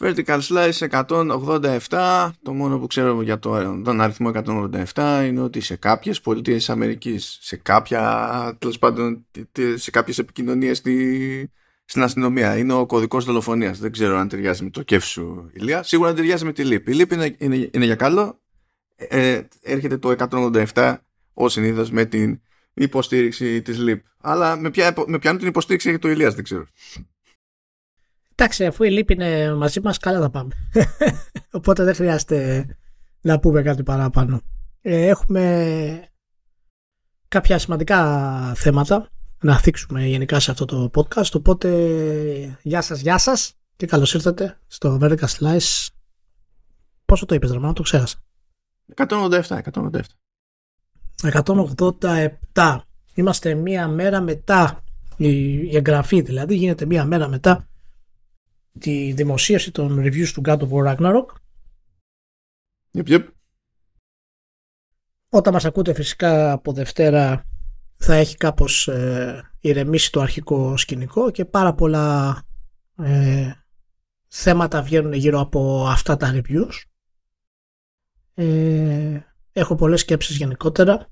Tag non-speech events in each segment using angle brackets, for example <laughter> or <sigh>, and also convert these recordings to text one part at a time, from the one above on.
Vertical Slice 187. Το μόνο που ξέρω για το, τον αριθμό 187 είναι ότι σε κάποιες πολιτείες της Αμερικής, σε κάποια, τέλος πάντων, σε κάποιες επικοινωνίες στη, στην αστυνομία. Είναι ο κωδικός δολοφονίας. Δεν ξέρω αν ταιριάζει με το κέφι σου, Ηλία. Σίγουρα ταιριάζει με τη ΛΥΠ. Η ΛΥΠ είναι, είναι, είναι για καλό. Ε, έρχεται το 187 ως συνήθως με την υποστήριξη της ΛΥΠ. Αλλά με, ποια, με ποιανού την υποστήριξη έχει το Ηλίας, δεν ξέρω. Εντάξει, αφού η λύπη είναι μαζί μας, καλά θα πάμε. <laughs> Οπότε δεν χρειάζεται να πούμε κάτι παραπάνω. Ε, έχουμε κάποια σημαντικά θέματα να θίξουμε γενικά σε αυτό το podcast. Οπότε γεια σας, γεια σας και καλώς ήρθατε στο Vertical Slice. Πόσο το είπες, Ρωμανό, το ξέχασα. 187, 187. 187. Είμαστε μία μέρα μετά η εγγραφή δηλαδή γίνεται μία μέρα μετά τη δημοσίευση των reviews του God of War Ragnarok. Yep, yep. Όταν μας ακούτε φυσικά από Δευτέρα θα έχει κάπως ε, ηρεμήσει το αρχικό σκηνικό και πάρα πολλά ε, θέματα βγαίνουν γύρω από αυτά τα reviews. Ε, έχω πολλές σκέψεις γενικότερα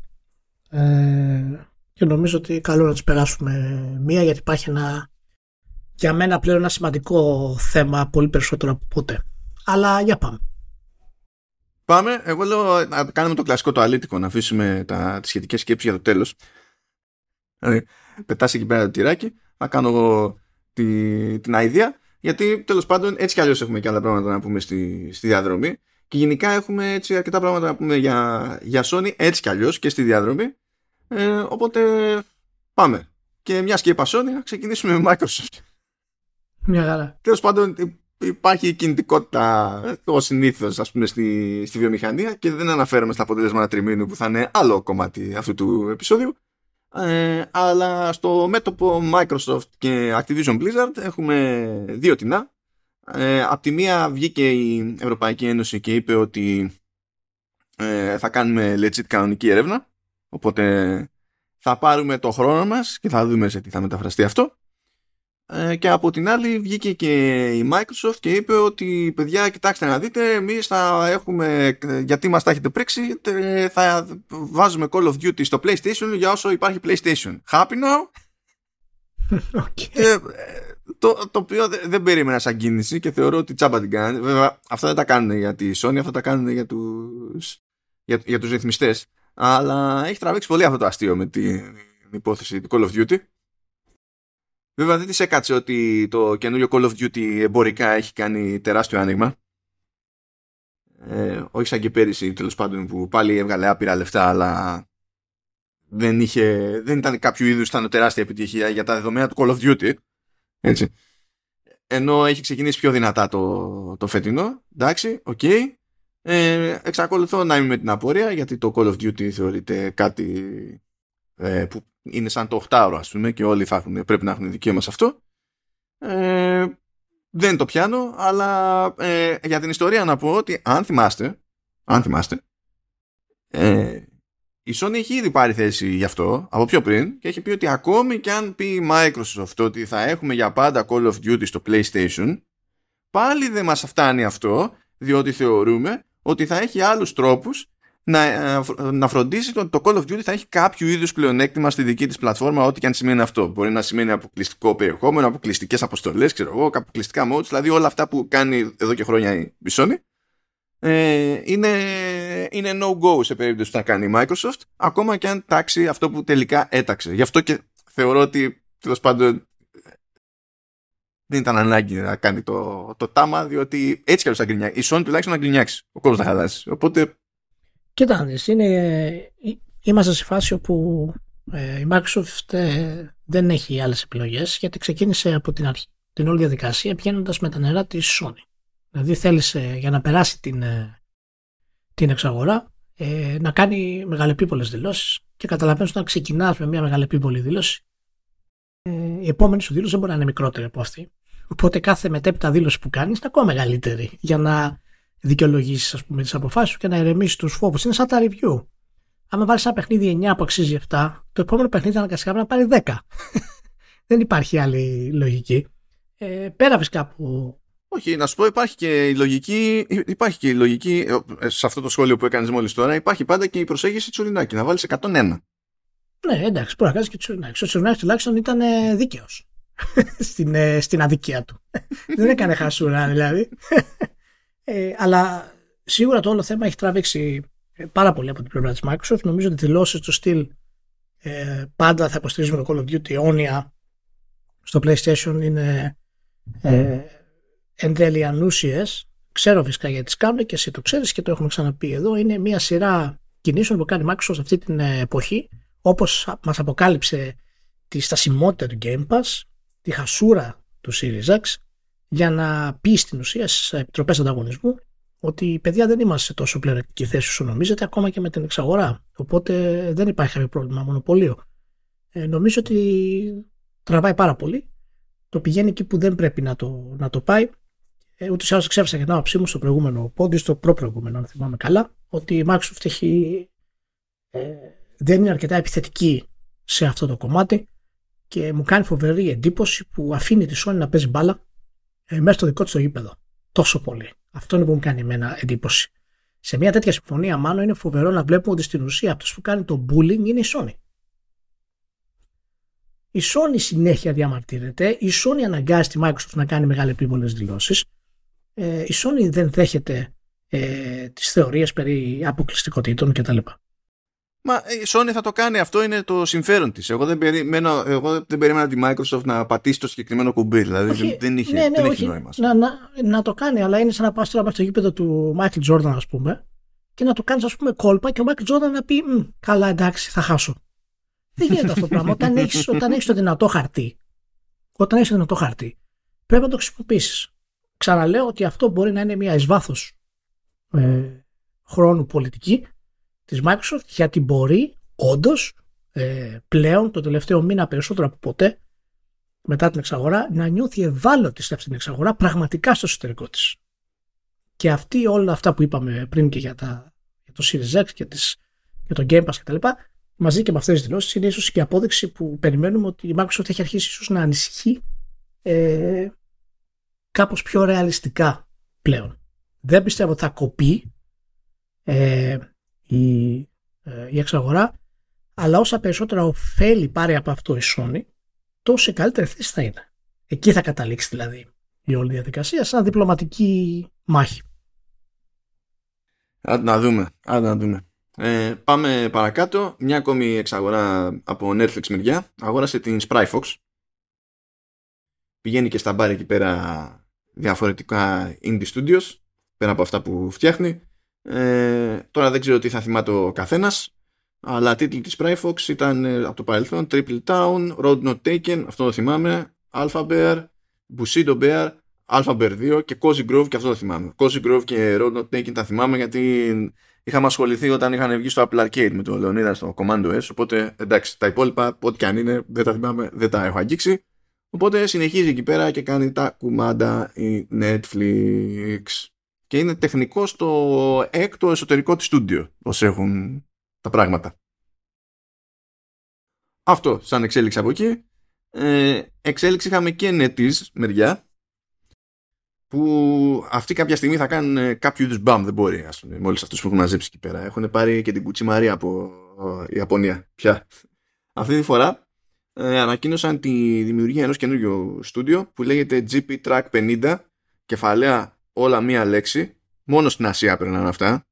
ε, και νομίζω ότι καλό να τις περάσουμε μία γιατί υπάρχει ένα για μένα πλέον ένα σημαντικό θέμα πολύ περισσότερο από ποτέ. Αλλά για πάμε. Πάμε. Εγώ λέω να κάνουμε το κλασικό το αλήτικο, να αφήσουμε τα, τις σχετικές σκέψεις για το τέλος. Δηλαδή, πετάς εκεί πέρα το τυράκι, να κάνω εγώ τη, την αηδία, γιατί τέλος πάντων έτσι κι αλλιώς έχουμε και άλλα πράγματα να πούμε στη, στη διαδρομή και γενικά έχουμε έτσι αρκετά πράγματα να πούμε για, για Sony έτσι κι αλλιώς και στη διαδρομή. Ε, οπότε πάμε. Και μια και είπα Sony, να ξεκινήσουμε με Microsoft. Μια χαρά. Τέλος πάντων, υπάρχει κινητικότητα ως συνήθως στη, στη βιομηχανία και δεν αναφέρομαι στα αποτελέσματα τριμήνου που θα είναι άλλο κομμάτι αυτού του επεισόδιου. Ε, αλλά στο μέτωπο Microsoft και Activision Blizzard έχουμε δύο τεινά. Ε, απ' τη μία βγήκε η Ευρωπαϊκή Ένωση και είπε ότι ε, θα κάνουμε legit κανονική έρευνα. Οπότε θα πάρουμε το χρόνο μας και θα δούμε σε τι θα μεταφραστεί αυτό. Ε, και από την άλλη βγήκε και η Microsoft και είπε ότι παιδιά κοιτάξτε να δείτε εμείς θα έχουμε γιατί μας τα έχετε πρίξει θα βάζουμε Call of Duty στο PlayStation για όσο υπάρχει PlayStation. Happy now; <laughs> Okay. ε, το, το οποίο δεν περίμενα σαν κίνηση και θεωρώ ότι τσάμπα την κάνει. Βέβαια αυτά δεν τα κάνουν για τη Sony αυτά τα κάνουν για τους, για, για τους ρυθμιστές. Αλλά έχει τραβήξει πολύ αυτό το αστείο με την υπόθεση του Call of Duty Βέβαια δεν της έκατσε ότι το καινούριο Call of Duty εμπορικά έχει κάνει τεράστιο άνοιγμα. Ε, όχι σαν και πέρυσι τέλος πάντων που πάλι έβγαλε άπειρα λεφτά αλλά δεν, είχε, δεν ήταν κάποιο είδους ήταν τεράστια επιτυχία για τα δεδομένα του Call of Duty. Έτσι. Ενώ έχει ξεκινήσει πιο δυνατά το, το φετινό. Εντάξει, OK. Okay. Ε, εξακολουθώ να είμαι με την απορία γιατί το Call of Duty θεωρείται κάτι ε, που είναι σαν το 8ωρο ας πούμε και όλοι θα έχουν, πρέπει να έχουν δικαίωμα σε αυτό. Ε, δεν το πιάνω αλλά ε, για την ιστορία να πω ότι αν θυμάστε αν θυμάστε ε, η Sony έχει ήδη πάρει θέση γι' αυτό από πιο πριν και έχει πει ότι ακόμη και αν πει η Microsoft ότι θα έχουμε για πάντα Call of Duty στο PlayStation πάλι δεν μας φτάνει αυτό διότι θεωρούμε ότι θα έχει άλλους τρόπους να, ε, να φροντίσει το, το Call of Duty θα έχει κάποιο είδους πλεονέκτημα στη δική της πλατφόρμα, ό,τι και αν σημαίνει αυτό. Μπορεί να σημαίνει αποκλειστικό περιεχόμενο, αποκλειστικές αποστολές, ξέρω εγώ, αποκλειστικά modes, δηλαδή όλα αυτά που κάνει εδώ και χρόνια η Sony. Ε, είναι, είναι no-go σε περίπτωση που θα κάνει η Microsoft, ακόμα και αν τάξει αυτό που τελικά έταξε. Γι' αυτό και θεωρώ ότι τέλος πάντων δεν ήταν ανάγκη να κάνει το, το τάμα, διότι έτσι κι αλλιώς θα γκρινιάξει. Η Sony τουλάχιστον να γκρινιάξει. Ο κόσμος θα χαλάσει. Οπότε Κοιτάξτε, είναι, είμαστε σε φάση όπου ε, η Microsoft ε, δεν έχει άλλες επιλογές γιατί ξεκίνησε από την αρχή την όλη διαδικασία πηγαίνοντας με τα νερά της Sony. Δηλαδή θέλησε για να περάσει την, ε, την εξαγορά ε, να κάνει μεγαλεπίπολες δηλώσεις και καταλαβαίνεις όταν ξεκινάς με μια μεγαλεπίπολη δήλωση ε, η επόμενη σου δήλωση δεν μπορεί να είναι μικρότερη από αυτή. Οπότε κάθε μετέπειτα δήλωση που κάνεις είναι ακόμα μεγαλύτερη για να δικαιολογήσεις, ας πούμε, τις αποφάσεις σου και να ηρεμήσεις τους φόβους. Είναι σαν τα review. Αν βάλεις ένα παιχνίδι 9 που αξίζει 7, το επόμενο παιχνίδι αναγκαστικά πρέπει να πάρει 10. <laughs> Δεν υπάρχει άλλη λογική. Ε, πέρα φυσικά που Όχι, να σου πω υπάρχει και η λογική, υπάρχει και η λογική ε, σε αυτό το σχόλιο που έκανες μόλις τώρα υπάρχει πάντα και η προσέγγιση Τσουρινάκη να βάλεις 101. Ναι, εντάξει, μπορεί να κάνεις και Τσουρινάκη. Ο Τσουρινάκης τουλάχιστον ήταν δίκαιος <laughs> στην, ε, στην αδικία του. <laughs> Δεν έκανε χασούρα δηλαδή. Ε, αλλά σίγουρα το όλο θέμα έχει τραβήξει πάρα πολύ από την πλευρά της Microsoft. Νομίζω ότι δηλώσεις του στυλ ε, πάντα θα υποστηρίζουμε το Call of Duty αιώνια στο PlayStation είναι ε, εν τέλει ανούσιες. Ξέρω φυσικά γιατί τις κάνουν και εσύ το ξέρεις και το έχουμε ξαναπεί εδώ. Είναι μια σειρά κινήσεων που κάνει Microsoft αυτή την εποχή όπως μας αποκάλυψε τη στασιμότητα του Game Pass, τη χασούρα του Series X για να πει στην ουσία στις επιτροπές ανταγωνισμού ότι παιδιά δεν είμαστε σε τόσο πλεονεκτική θέση όσο νομίζετε, ακόμα και με την εξαγορά. Οπότε δεν υπάρχει κάποιο πρόβλημα μονοπωλίο. Ε, νομίζω ότι τραβάει πάρα πολύ. Το πηγαίνει εκεί που δεν πρέπει να το, να το πάει. Ε, Ούτως ή άλλως ξέφρασα για την άποψή μου στο προηγούμενο πόντιο, στο προ-προηγούμενο, αν θυμάμαι καλά, ότι η Microsoft έχει, ε, δεν είναι αρκετά επιθετική σε αυτό το κομμάτι και μου κάνει φοβερή εντύπωση που αφήνει τη Sony να παίζει μπάλα ε, μέσα στο δικό της το γήπεδο. Τόσο πολύ. Αυτό είναι που μου κάνει εμένα εντύπωση. Σε μια τέτοια συμφωνία, μάλλον είναι φοβερό να βλέπουμε ότι στην ουσία αυτός που κάνει το bullying είναι η Sony. Η Sony συνέχεια διαμαρτύρεται, η Sony αναγκάζει τη Microsoft να κάνει μεγάλες επίβολες δηλώσεις, ε, η Sony δεν δέχεται ε, τις θεωρίες περί αποκλειστικότητων κτλ. Μα η Sony θα το κάνει, αυτό είναι το συμφέρον της. Εγώ δεν, περιμένω, εγώ δεν περίμενα τη Microsoft να πατήσει το συγκεκριμένο κουμπί, δηλαδή όχι, δεν, είχε, ναι, ναι, δεν έχει νόημα. Να, να, να, το κάνει, αλλά είναι σαν να πας τώρα μέχρι το γήπεδο του Michael Jordan ας πούμε και να το κάνεις ας πούμε κόλπα και ο Michael Jordan να πει καλά εντάξει θα χάσω. Δεν γίνεται αυτό το πράγμα. Όταν έχεις, όταν έχεις το δυνατό χαρτί, όταν έχεις το δυνατό χαρτί, πρέπει να το χρησιμοποιήσεις. Ξαναλέω ότι αυτό μπορεί να είναι μια εις βάθος, ε, χρόνου πολιτική της Microsoft γιατί μπορεί όντως ε, πλέον το τελευταίο μήνα περισσότερο από ποτέ μετά την εξαγορά να νιώθει ευάλωτη σε αυτή την εξαγορά πραγματικά στο εσωτερικό της. Και αυτή όλα αυτά που είπαμε πριν και για, τα, για το Series X και, τις, για το Game Pass κτλ μαζί και με αυτές τις δηλώσεις είναι ίσως και απόδειξη που περιμένουμε ότι η Microsoft έχει αρχίσει ίσως να ανησυχεί ε, κάπως πιο ρεαλιστικά πλέον. Δεν πιστεύω ότι θα κοπεί ε, η, ε, η εξαγορά αλλά όσα περισσότερα ωφέλη πάρει από αυτό η Sony τόσο καλύτερη θέση θα είναι. Εκεί θα καταλήξει δηλαδή η όλη διαδικασία σαν διπλωματική μάχη. Άντε να δούμε. Άντε να δούμε. Ε, πάμε παρακάτω. Μια ακόμη εξαγορά από Netflix μεριά. Αγόρασε την Spryfox. Πηγαίνει και στα μπάρ εκεί πέρα διαφορετικά indie studios πέρα από αυτά που φτιάχνει. Ε, τώρα δεν ξέρω τι θα θυμάται ο καθένας αλλά τίτλοι της Spryfox ήταν ε, από το παρελθόν Triple Town, Road Not Taken, αυτό το θυμάμαι, Alpha Bear, Bushido Bear, Alpha Bear 2 και Cozy Grove και αυτό το θυμάμαι. Cozy Grove και Road Not Taken τα θυμάμαι γιατί είχαμε ασχοληθεί όταν είχαν βγει στο Apple Arcade με τον Λεωνίδα στο Commando S. Οπότε εντάξει, τα υπόλοιπα, ό,τι και αν είναι, δεν τα θυμάμαι, δεν τα έχω αγγίξει. Οπότε συνεχίζει εκεί πέρα και κάνει τα κουμάντα η Netflix. Και είναι τεχνικό στο έκτο εσωτερικό της στούντιο, όσο έχουν τα πράγματα. Αυτό σαν εξέλιξη από εκεί. Ε, εξέλιξη είχαμε και NetEase μεριά που αυτοί κάποια στιγμή θα κάνουν ε, κάποιο είδους μπαμ. Δεν μπορεί, ας πούμε, με όλους αυτούς που έχουν μαζέψει εκεί πέρα. Έχουν πάρει και την κουτσιμαρία από η ε, Ιαπωνία πια. Αυτή τη φορά ε, ανακοίνωσαν τη δημιουργία ενός καινούριου στούντιο που λέγεται GP Track 50, κεφαλαία όλα μία λέξη. Μόνο στην Ασία περνάνε αυτά.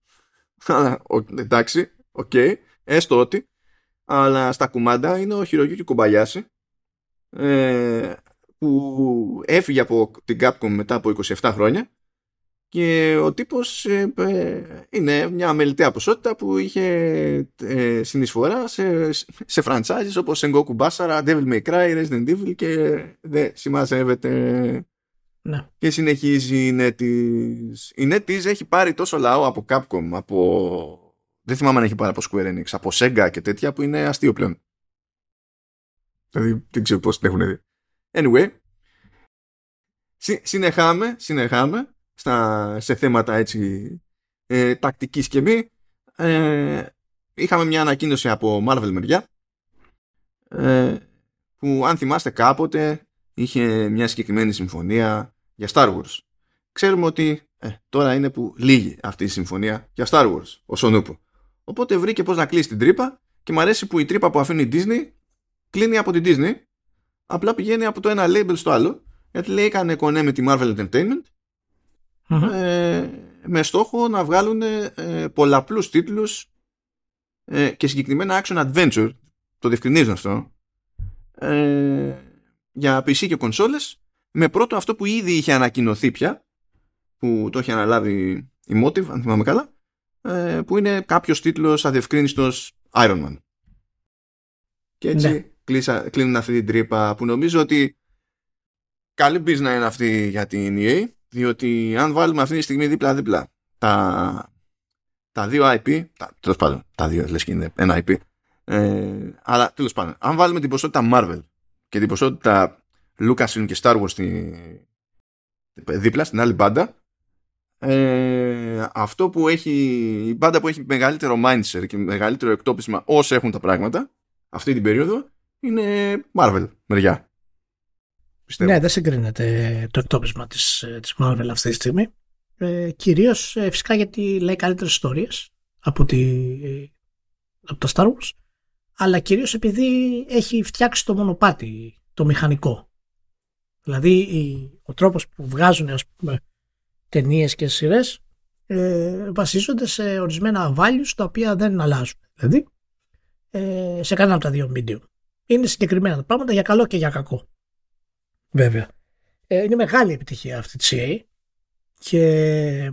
Αλλά εντάξει, OK, okay, έστω ότι. Αλλά στα κουμάντα είναι ο Χιρογιούκι Κομπαγιάσι. Ε, που έφυγε από την Capcom μετά από 27 χρόνια και ο τύπος ε, ε, είναι μια αμελητέα ποσότητα που είχε ε, συνεισφορά σε, σε franchises όπως Sengoku Basara, Devil May Cry, Resident Evil και δεν συμμαζεύεται ναι. και συνεχίζει η NetEase. Η NetEase έχει πάρει τόσο λαό από Capcom, από... δεν θυμάμαι αν έχει πάρει από Square Enix, από Sega και τέτοια που είναι αστείο πλέον. Δηλαδή δεν ξέρω πώς την έχουν δει. Anyway, συνεχάμε, συνεχάμε στα, σε θέματα έτσι ε, τακτικής και μη. Ε, είχαμε μια ανακοίνωση από Marvel μεριά ε, που αν θυμάστε κάποτε είχε μια συγκεκριμένη συμφωνία για Star Wars. ξέρουμε ότι ε, τώρα είναι που λύγει αυτή η συμφωνία για Star Wars, ο Σονούπο. Οπότε βρήκε πώς να κλείσει την τρύπα και μου αρέσει που η τρύπα που αφήνει η Disney κλείνει από την Disney, απλά πηγαίνει από το ένα label στο άλλο, γιατί λέει έκανε κονέ με τη Marvel Entertainment ε, με στόχο να βγάλουν ε, πολλαπλούς τίτλους ε, και συγκεκριμένα action adventure, το διευκρινίζω αυτό, ε, για PC και κονσόλες, με πρώτο αυτό που ήδη είχε ανακοινωθεί πια, που το είχε αναλάβει η Motive, αν θυμάμαι καλά, ε, που είναι κάποιος τίτλος αδιευκρίνιστος Iron Man. Και έτσι ναι. κλείσα, κλείνουν αυτή την τρύπα που νομίζω ότι καλή business είναι αυτή για την EA διότι αν βάλουμε αυτή τη στιγμή δίπλα-δίπλα τα, τα δύο IP, τα, τέλος πάντων, τα δύο λες και είναι ένα IP, ε, αλλά τέλος πάντων, αν βάλουμε την ποσότητα Marvel και την ποσότητα Lucasfilm και Star Wars στη, δίπλα στην άλλη μπάντα, ε, αυτό που έχει, η μπάντα που έχει μεγαλύτερο mindset και μεγαλύτερο εκτόπισμα όσο έχουν τα πράγματα αυτή την περίοδο είναι Marvel μεριά. Πιστεύω. Ναι, δεν συγκρίνεται το εκτόπισμα της, ε, της Marvel αυτή τη στιγμή. Ε, κυρίως ε, φυσικά γιατί λέει καλύτερες ιστορίες από, τη, από τα Star Wars αλλά κυρίως επειδή έχει φτιάξει το μονοπάτι, το μηχανικό. Δηλαδή ο τρόπος που βγάζουν ας πούμε, ταινίες και σειρές ε, βασίζονται σε ορισμένα values τα οποία δεν αλλάζουν. Δηλαδή ε, σε κανένα από τα δύο medium. Είναι συγκεκριμένα τα πράγματα για καλό και για κακό. Βέβαια. Ε, είναι μεγάλη επιτυχία αυτή της CA και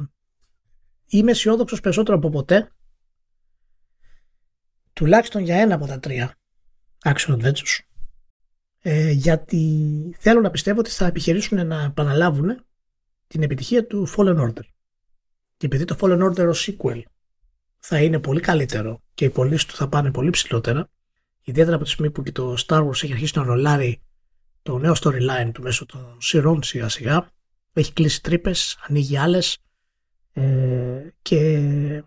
είμαι αισιόδοξος περισσότερο από ποτέ τουλάχιστον για ένα από τα τρία action adventures ε, γιατί θέλω να πιστεύω ότι θα επιχειρήσουν να επαναλάβουν την επιτυχία του Fallen Order και επειδή το Fallen Order ως sequel θα είναι πολύ καλύτερο και οι πωλήσεις του θα πάνε πολύ ψηλότερα ιδιαίτερα από τη στιγμή που και το Star Wars έχει αρχίσει να ρολάρει το νέο storyline του μέσω των σειρών σιγά σιγά. Έχει κλείσει τρύπες, ανοίγει άλλες ε, και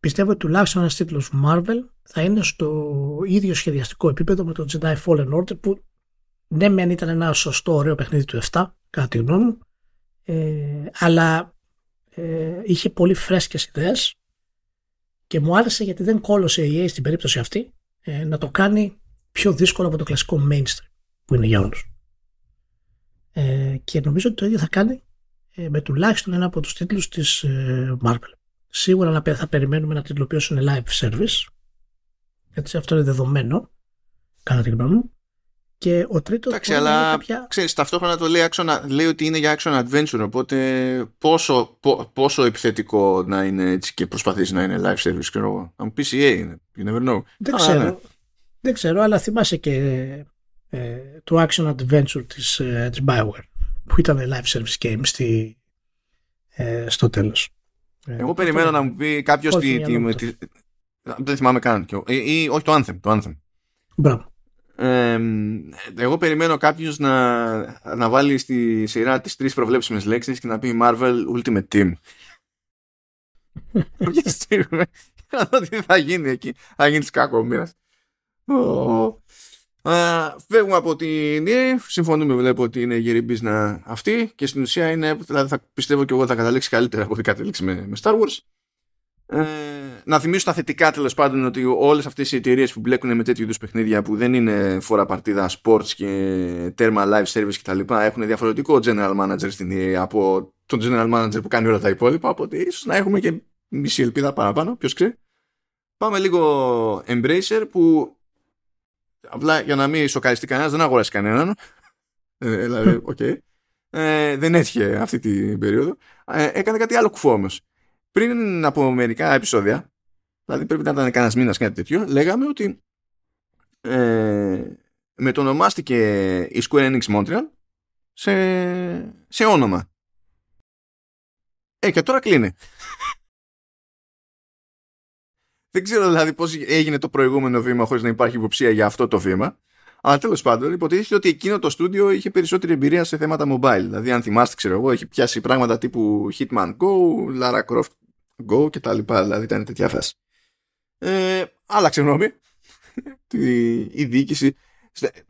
πιστεύω ότι τουλάχιστον ένας τίτλος Marvel θα είναι στο ίδιο σχεδιαστικό επίπεδο με το Jedi Fallen Order που ναι μεν ήταν ένα σωστό ωραίο παιχνίδι του 7 κατά τη γνώμη μου ε, αλλά ε, είχε πολύ φρέσκες ιδέες και μου άρεσε γιατί δεν κόλωσε η EA στην περίπτωση αυτή ε, να το κάνει πιο δύσκολο από το κλασικό mainstream που είναι για όλους. Ε, και νομίζω ότι το ίδιο θα κάνει ε, με τουλάχιστον ένα από τους τίτλους της ε, Marvel. Σίγουρα θα περιμένουμε ένα τίτλο που είναι live service, γιατί αυτό είναι δεδομένο, κατά τη γνώμη μου. Και ο τρίτος Εντάξει, αλλά κάποια... ξέρεις, ταυτόχρονα το λέει, action, λέει ότι είναι για action adventure, οπότε πόσο, πόσο επιθετικό να είναι έτσι και προσπαθήσει να είναι live service, ξέρω εγώ. Αν πεις EA είναι, you never know. Δεν ξέρω. Ναι. Δεν ξέρω, αλλά θυμάσαι και ε, του action adventure της, ε, της Bioware που ήταν live service game στη, ε, στο τέλος. Ε, Εγώ περιμένω να μου πει κάποιος τι, τι, τι, δεν θυμάμαι καν ή, ή, όχι το Anthem, το Anthem. Μπράβο. Ε, εγώ περιμένω κάποιος να, να βάλει στη σειρά τις τρεις προβλέψιμες λέξεις και να πει Marvel Ultimate Team. <laughs> να δω τι θα γίνει εκεί. Θα γίνει σκάκο μοίρας. Uh, φεύγουμε από την EA, συμφωνούμε βλέπω ότι είναι γερή business αυτή και στην ουσία είναι, δηλαδή θα πιστεύω και εγώ θα καταλήξει καλύτερα από ό,τι κατέληξε με, με Star Wars. Ε, να θυμίσω τα θετικά τέλος πάντων ότι όλες αυτές οι εταιρείες που μπλέκουν με τέτοιου είδους παιχνίδια που δεν είναι φορά παρτίδα sports και τέρμα live service κτλ. έχουν διαφορετικό general manager στην EA από τον general manager που κάνει όλα τα υπόλοιπα. Οπότε ίσως να έχουμε και μισή ελπίδα παραπάνω, ποιος ξέρει. Πάμε λίγο Embracer που Απλά για να μην σοκαριστεί κανένας, δεν αγόρασε κανέναν. Ε, δηλαδή, OK. Okay. Ε, δεν έτυχε αυτή την περίοδο. Ε, έκανε κάτι άλλο κουφό όμως. Πριν από μερικά επεισόδια, δηλαδή πρέπει να ήταν κανένας μήνας κάτι τέτοιο, λέγαμε ότι ε, μετονομάστηκε η Square Enix Montreal σε, σε όνομα. Ε, και τώρα κλείνει. <laughs> Δεν ξέρω δηλαδή πώς έγινε το προηγούμενο βήμα χωρίς να υπάρχει υποψία για αυτό το βήμα. Αλλά τέλος πάντων, υποτίθεται ότι εκείνο το στούντιο είχε περισσότερη εμπειρία σε θέματα mobile. Δηλαδή, αν θυμάστε, ξέρω εγώ, έχει πιάσει πράγματα τύπου Hitman Go, Lara Croft Go κτλ. Δηλαδή, ήταν τέτοια φάση. Ε, άλλαξε γνώμη. <laughs> η διοίκηση.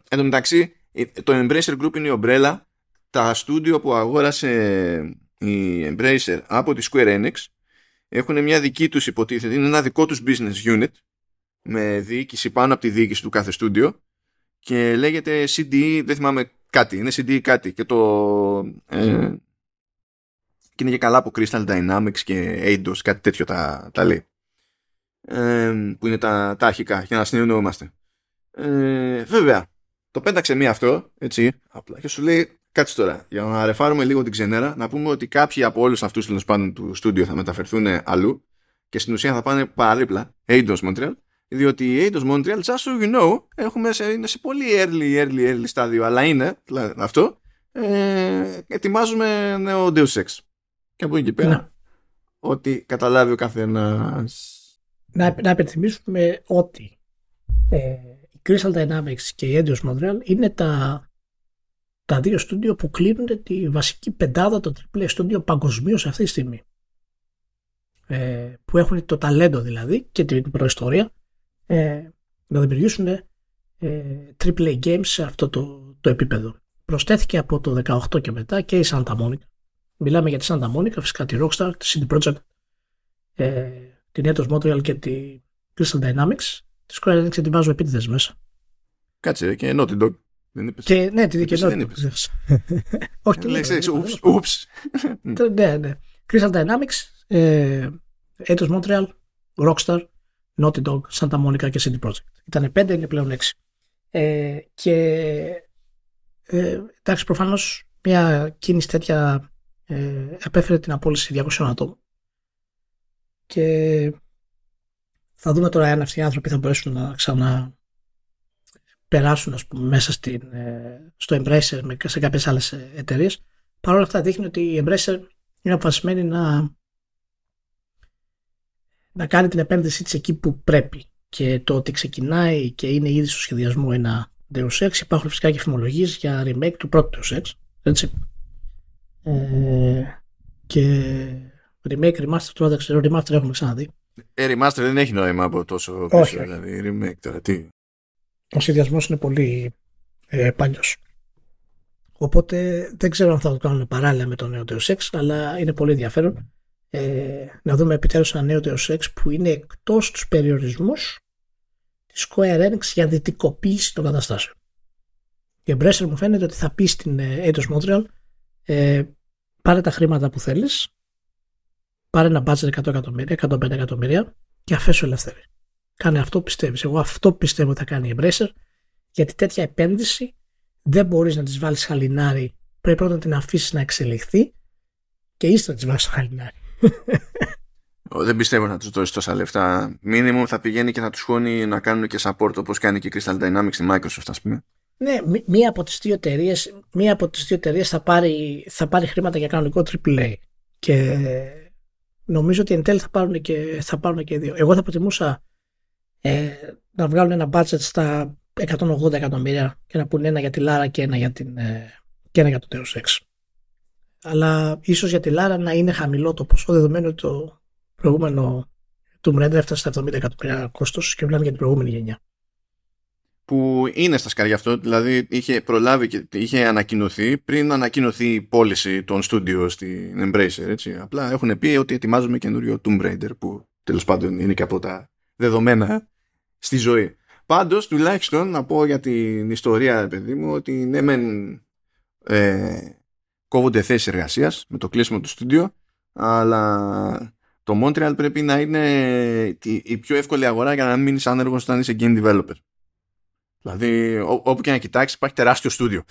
Εν τω μεταξύ, το Embracer Group είναι η ομπρέλα. Τα στούντιο που αγόρασε η Embracer από τη Square Enix έχουν μια δική τους υποτίθεται, είναι ένα δικό τους business unit με διοίκηση πάνω από τη διοίκηση του κάθε στούντιο και λέγεται CD, δεν θυμάμαι κάτι, είναι CD κάτι και το ε, και είναι και καλά από Crystal Dynamics και Eidos, κάτι τέτοιο τα, τα λέει ε, που είναι τα, τα αρχικά για να συνεννοούμαστε ε, βέβαια το πέταξε μία αυτό έτσι απλά και σου λέει Κάτσε τώρα, για να ρεφάρουμε λίγο την ξενέρα, να πούμε ότι κάποιοι από όλους αυτούς τέλος πάντων του στούντιο θα μεταφερθούν αλλού και στην ουσία θα πάνε παραδίπλα, Eidos Montreal, διότι η Eidos Montreal, just so you know, έχουμε σε, είναι σε πολύ early, early, early στάδιο, αλλά είναι αυτό, ε, ετοιμάζουμε νέο Deus Ex. Και από εκεί και πέρα, να. ότι καταλάβει ο καθένας. Να, να υπενθυμίσουμε ότι ε, η Crystal Dynamics και η Eidos Montreal είναι τα τα δύο στούντιο που κλείνουν τη βασική πεντάδα των AAA στούντιο παγκοσμίως αυτή τη στιγμή. Ε, που έχουν το ταλέντο δηλαδή και την προϊστορία ε, να δημιουργήσουν ε, AAA games σε αυτό το, το επίπεδο. Προσθέθηκε από το 18 και μετά και η Santa Monica. Μιλάμε για τη Santa Monica, φυσικά τη Rockstar, τη CD Projekt, ε, την Eidos Montreal και τη Crystal Dynamics. Τη Square Enix την βάζω επίτηδες μέσα. Κάτσε και Naughty Dog. Δεν είπες. Και, ναι, τη δικαιολογία. Όχι, τι λέξεις, ούψ. <laughs> Ναι, ναι. Crystal Dynamics, ε, Eidos Montreal, Rockstar, Naughty Dog, Santa Monica και CD Projekt. Ήταν πέντε, είναι πλέον έξι. Ε, και ε, εντάξει, προφανώς μια κίνηση τέτοια ε, επέφερε την απόλυση 200 ατόμων. Και θα δούμε τώρα αν αυτοί οι άνθρωποι θα μπορέσουν να ξανά περάσουν ας πούμε, μέσα στην, ε, στο Embracer σε κάποιες άλλες εταιρείες. Παρ' όλα αυτά δείχνει ότι η Embracer είναι αποφασισμένη να, να κάνει την επένδυσή της εκεί που πρέπει. Και το ότι ξεκινάει και είναι ήδη στο σχεδιασμό ένα Deus Ex, υπάρχουν φυσικά και φημολογίες για remake του πρώτου Deus Ex. Έτσι. Ε, και remake, remaster, τώρα δεν ξέρω, remaster έχουμε ξαναδεί. Ε, remaster δεν έχει νόημα από τόσο πίσω, δηλαδή remake τώρα, τι; Ο σχεδιασμός είναι πολύ ε, παλιός. Οπότε δεν ξέρω αν θα το κάνουμε παράλληλα με το νέο Deus Ex, αλλά είναι πολύ ενδιαφέρον ε, να δούμε επιτέλους ένα νέο Deus Ex που είναι εκτός τους περιορισμούς της Square Enix για δυτικοποίηση των καταστάσεων. Η Embracer μου φαίνεται ότι θα πεις στην ε, Eidos Montreal ε, πάρε τα χρήματα που θέλεις, πάρε ένα budget 100 εκατομμύρια, 105 εκατομμύρια και αφέσου ελεύθερη. Κάνε αυτό που πιστεύεις. Εγώ αυτό πιστεύω ότι θα κάνει η Embracer γιατί τέτοια επένδυση δεν μπορείς να της βάλεις χαλινάρι. Πρέπει πρώτα να την αφήσεις να εξελιχθεί και ύστερα να της βάλεις χαλινάρι. Δεν πιστεύω να τους δώσεις τόσα λεφτά. Μίνιμουμ θα πηγαίνει και θα τους χώνει να κάνουν και support όπως κάνει και η Crystal Dynamics στη Microsoft, ας πούμε. Ναι, μία από τις δύο εταιρείες μία από τις δύο εταιρείες θα, πάρει, θα πάρει χρήματα για κανονικό AAA. Και νομίζω ότι εν τέλει θα πάρουν και, θα πάρουν και δύο. Εγώ θα προτιμούσα ε, να βγάλουν ένα budget στα 180 εκατομμύρια και να πούνε ένα για τη Λάρα και ένα για, την, ε, και ένα για το Deus Ex. Αλλά ίσως για τη Λάρα να είναι χαμηλό το ποσό δεδομένου ότι το προηγούμενο του Raider έφτασε στα 70 εκατομμύρια κόστος και μιλάμε για την προηγούμενη γενιά. Που είναι στα σκαριά αυτό, δηλαδή είχε προλάβει και είχε ανακοινωθεί πριν ανακοινωθεί η πώληση των στούντιο στην Embracer. Έτσι. Απλά έχουν πει ότι ετοιμάζουμε καινούριο Tomb Raider που τέλος πάντων είναι και από τα δεδομένα στη ζωή. Πάντως, τουλάχιστον να πω για την ιστορία, παιδί μου, ότι ναι μεν ε, κόβονται θέσεις εργασίας με το κλείσιμο του στούντιο, αλλά το Montreal πρέπει να είναι η πιο εύκολη αγορά για να μην μείνεις άνεργος όταν είσαι game developer. Δηλαδή, όπου και να κοιτάξεις, υπάρχει τεράστιο στούντιο.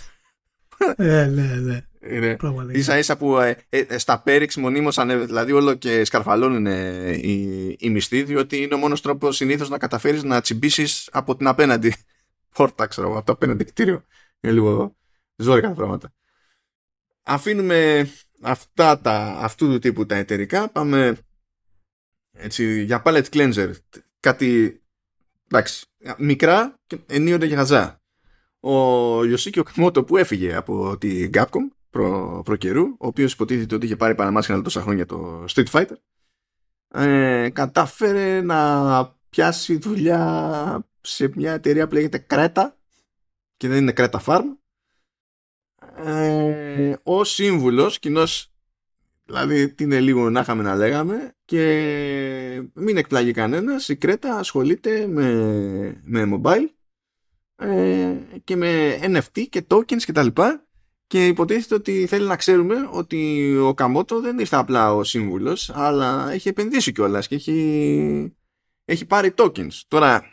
Ε, ναι, ναι. Είναι. Ίσα ίσα που ε, ε, στα πέριξ μονίμως δηλαδή όλο και σκαρφαλώνουν οι, οι μισθοί διότι είναι ο μόνος τρόπος συνήθως να καταφέρεις να τσιμπήσεις από την απέναντι <laughs> πόρτα ξέρω από το απέναντι κτίριο. Είναι λίγο ζόρικα τα πράγματα. Αφήνουμε αυτά τα, αυτού του τύπου τα εταιρικά. Πάμε έτσι, για palette cleanser. Κάτι εντάξει, μικρά και ενίοτε για χαζά. Ο Ιωσίκιο Καμότο που έφυγε από την Capcom προ, προ καιρού, ο οποίος υποτίθεται ότι είχε πάρει παραμάσχαλα τόσα χρόνια το Street Fighter, ε, κατάφερε να πιάσει δουλειά σε μια εταιρεία που λέγεται Κρέτα και δεν είναι Κρέτα Farm. Ε, ο σύμβουλος κοινός Δηλαδή, τι είναι λίγο να είχαμε να λέγαμε και μην εκπλάγει κανένας. Η Κρέτα ασχολείται με, με mobile ε, και με NFT και tokens και τα λοιπά και υποτίθεται ότι θέλει να ξέρουμε ότι ο Καμότο δεν ήρθε απλά ο σύμβουλος αλλά έχει επενδύσει κιόλας και έχει, έχει πάρει tokens. Τώρα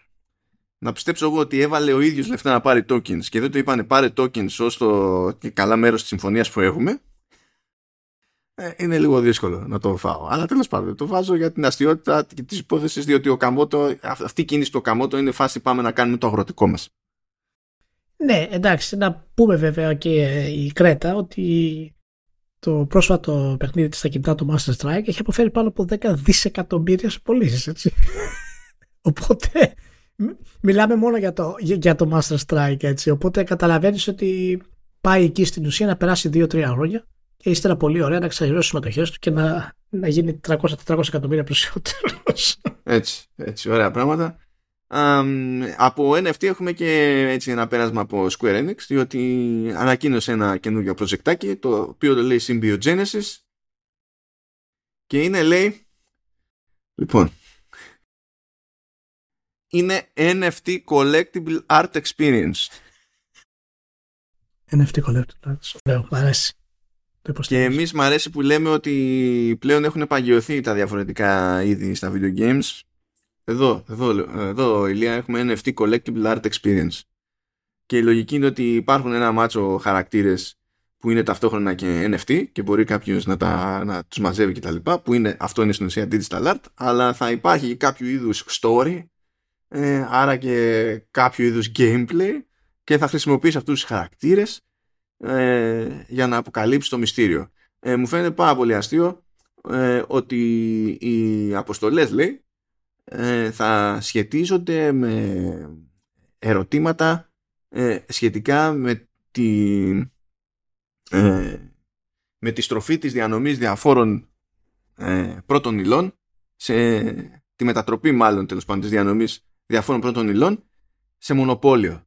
να πιστέψω εγώ ότι έβαλε ο ίδιος λεφτά να πάρει tokens και δεν το είπανε πάρε tokens ως το καλά μέρος της συμφωνίας που έχουμε ε, είναι λίγο δύσκολο να το φάω. Αλλά τέλος πάντων το βάζω για την αστείωτητα και της υπόθεσης διότι ο Καμότο, αυτή η κίνηση του Καμότο είναι φάση πάμε να κάνουμε το αγροτικό μας. Ναι, εντάξει, να πούμε βέβαια και η Κρέτα ότι το πρόσφατο παιχνίδι της στα κινητά του Master Strike έχει αποφέρει πάνω από 10 δισεκατομμύρια σε πωλήσεις, έτσι. <laughs> Οπότε μιλάμε μόνο για το, για το Master Strike, έτσι. Οπότε καταλαβαίνεις ότι πάει εκεί στην ουσία να περάσει 2-3 χρόνια και ύστερα πολύ ωραία να ξαγυρώσει τι συμμετοχές του και να, να γίνει 300-400 εκατομμύρια πλουσιότερος. Έτσι, έτσι, ωραία πράγματα. Από NFT έχουμε και έτσι ένα πέρασμα από Square Enix διότι ανακοίνωσε ένα καινούργιο προζεκτάκι το οποίο το λέει Symbiogenesis. Και είναι λέει λοιπόν είναι NFT Collectible Art Experience. NFT Collectible Art Λέω, μ' αρέσει και εμείς μ' αρέσει που λέμε ότι πλέον έχουν παγιωθεί τα διαφορετικά είδη στα video games εδώ, εδώ, εδώ, Ηλία, έχουμε NFT Collectible Art Experience. Και η λογική είναι ότι υπάρχουν ένα μάτσο χαρακτήρες που είναι ταυτόχρονα και NFT και μπορεί κάποιος να, τα, να τους μαζεύει και τα λοιπά, που είναι, αυτό είναι στην ουσία digital art, αλλά θα υπάρχει κάποιο είδους story, ε, άρα και κάποιο είδους gameplay και θα χρησιμοποιήσει αυτούς τους χαρακτήρες ε, για να αποκαλύψει το μυστήριο. Ε, μου φαίνεται πάρα πολύ αστείο ε, ότι οι αποστολές λέει ε, θα σχετίζονται με ερωτήματα ε, σχετικά με τη, ε, με τη στροφή της διανομής διαφόρων ε, πρώτων υλών σε τη μετατροπή μάλλον τέλος πάντων της διανομής διαφόρων πρώτων υλών σε μονοπόλιο.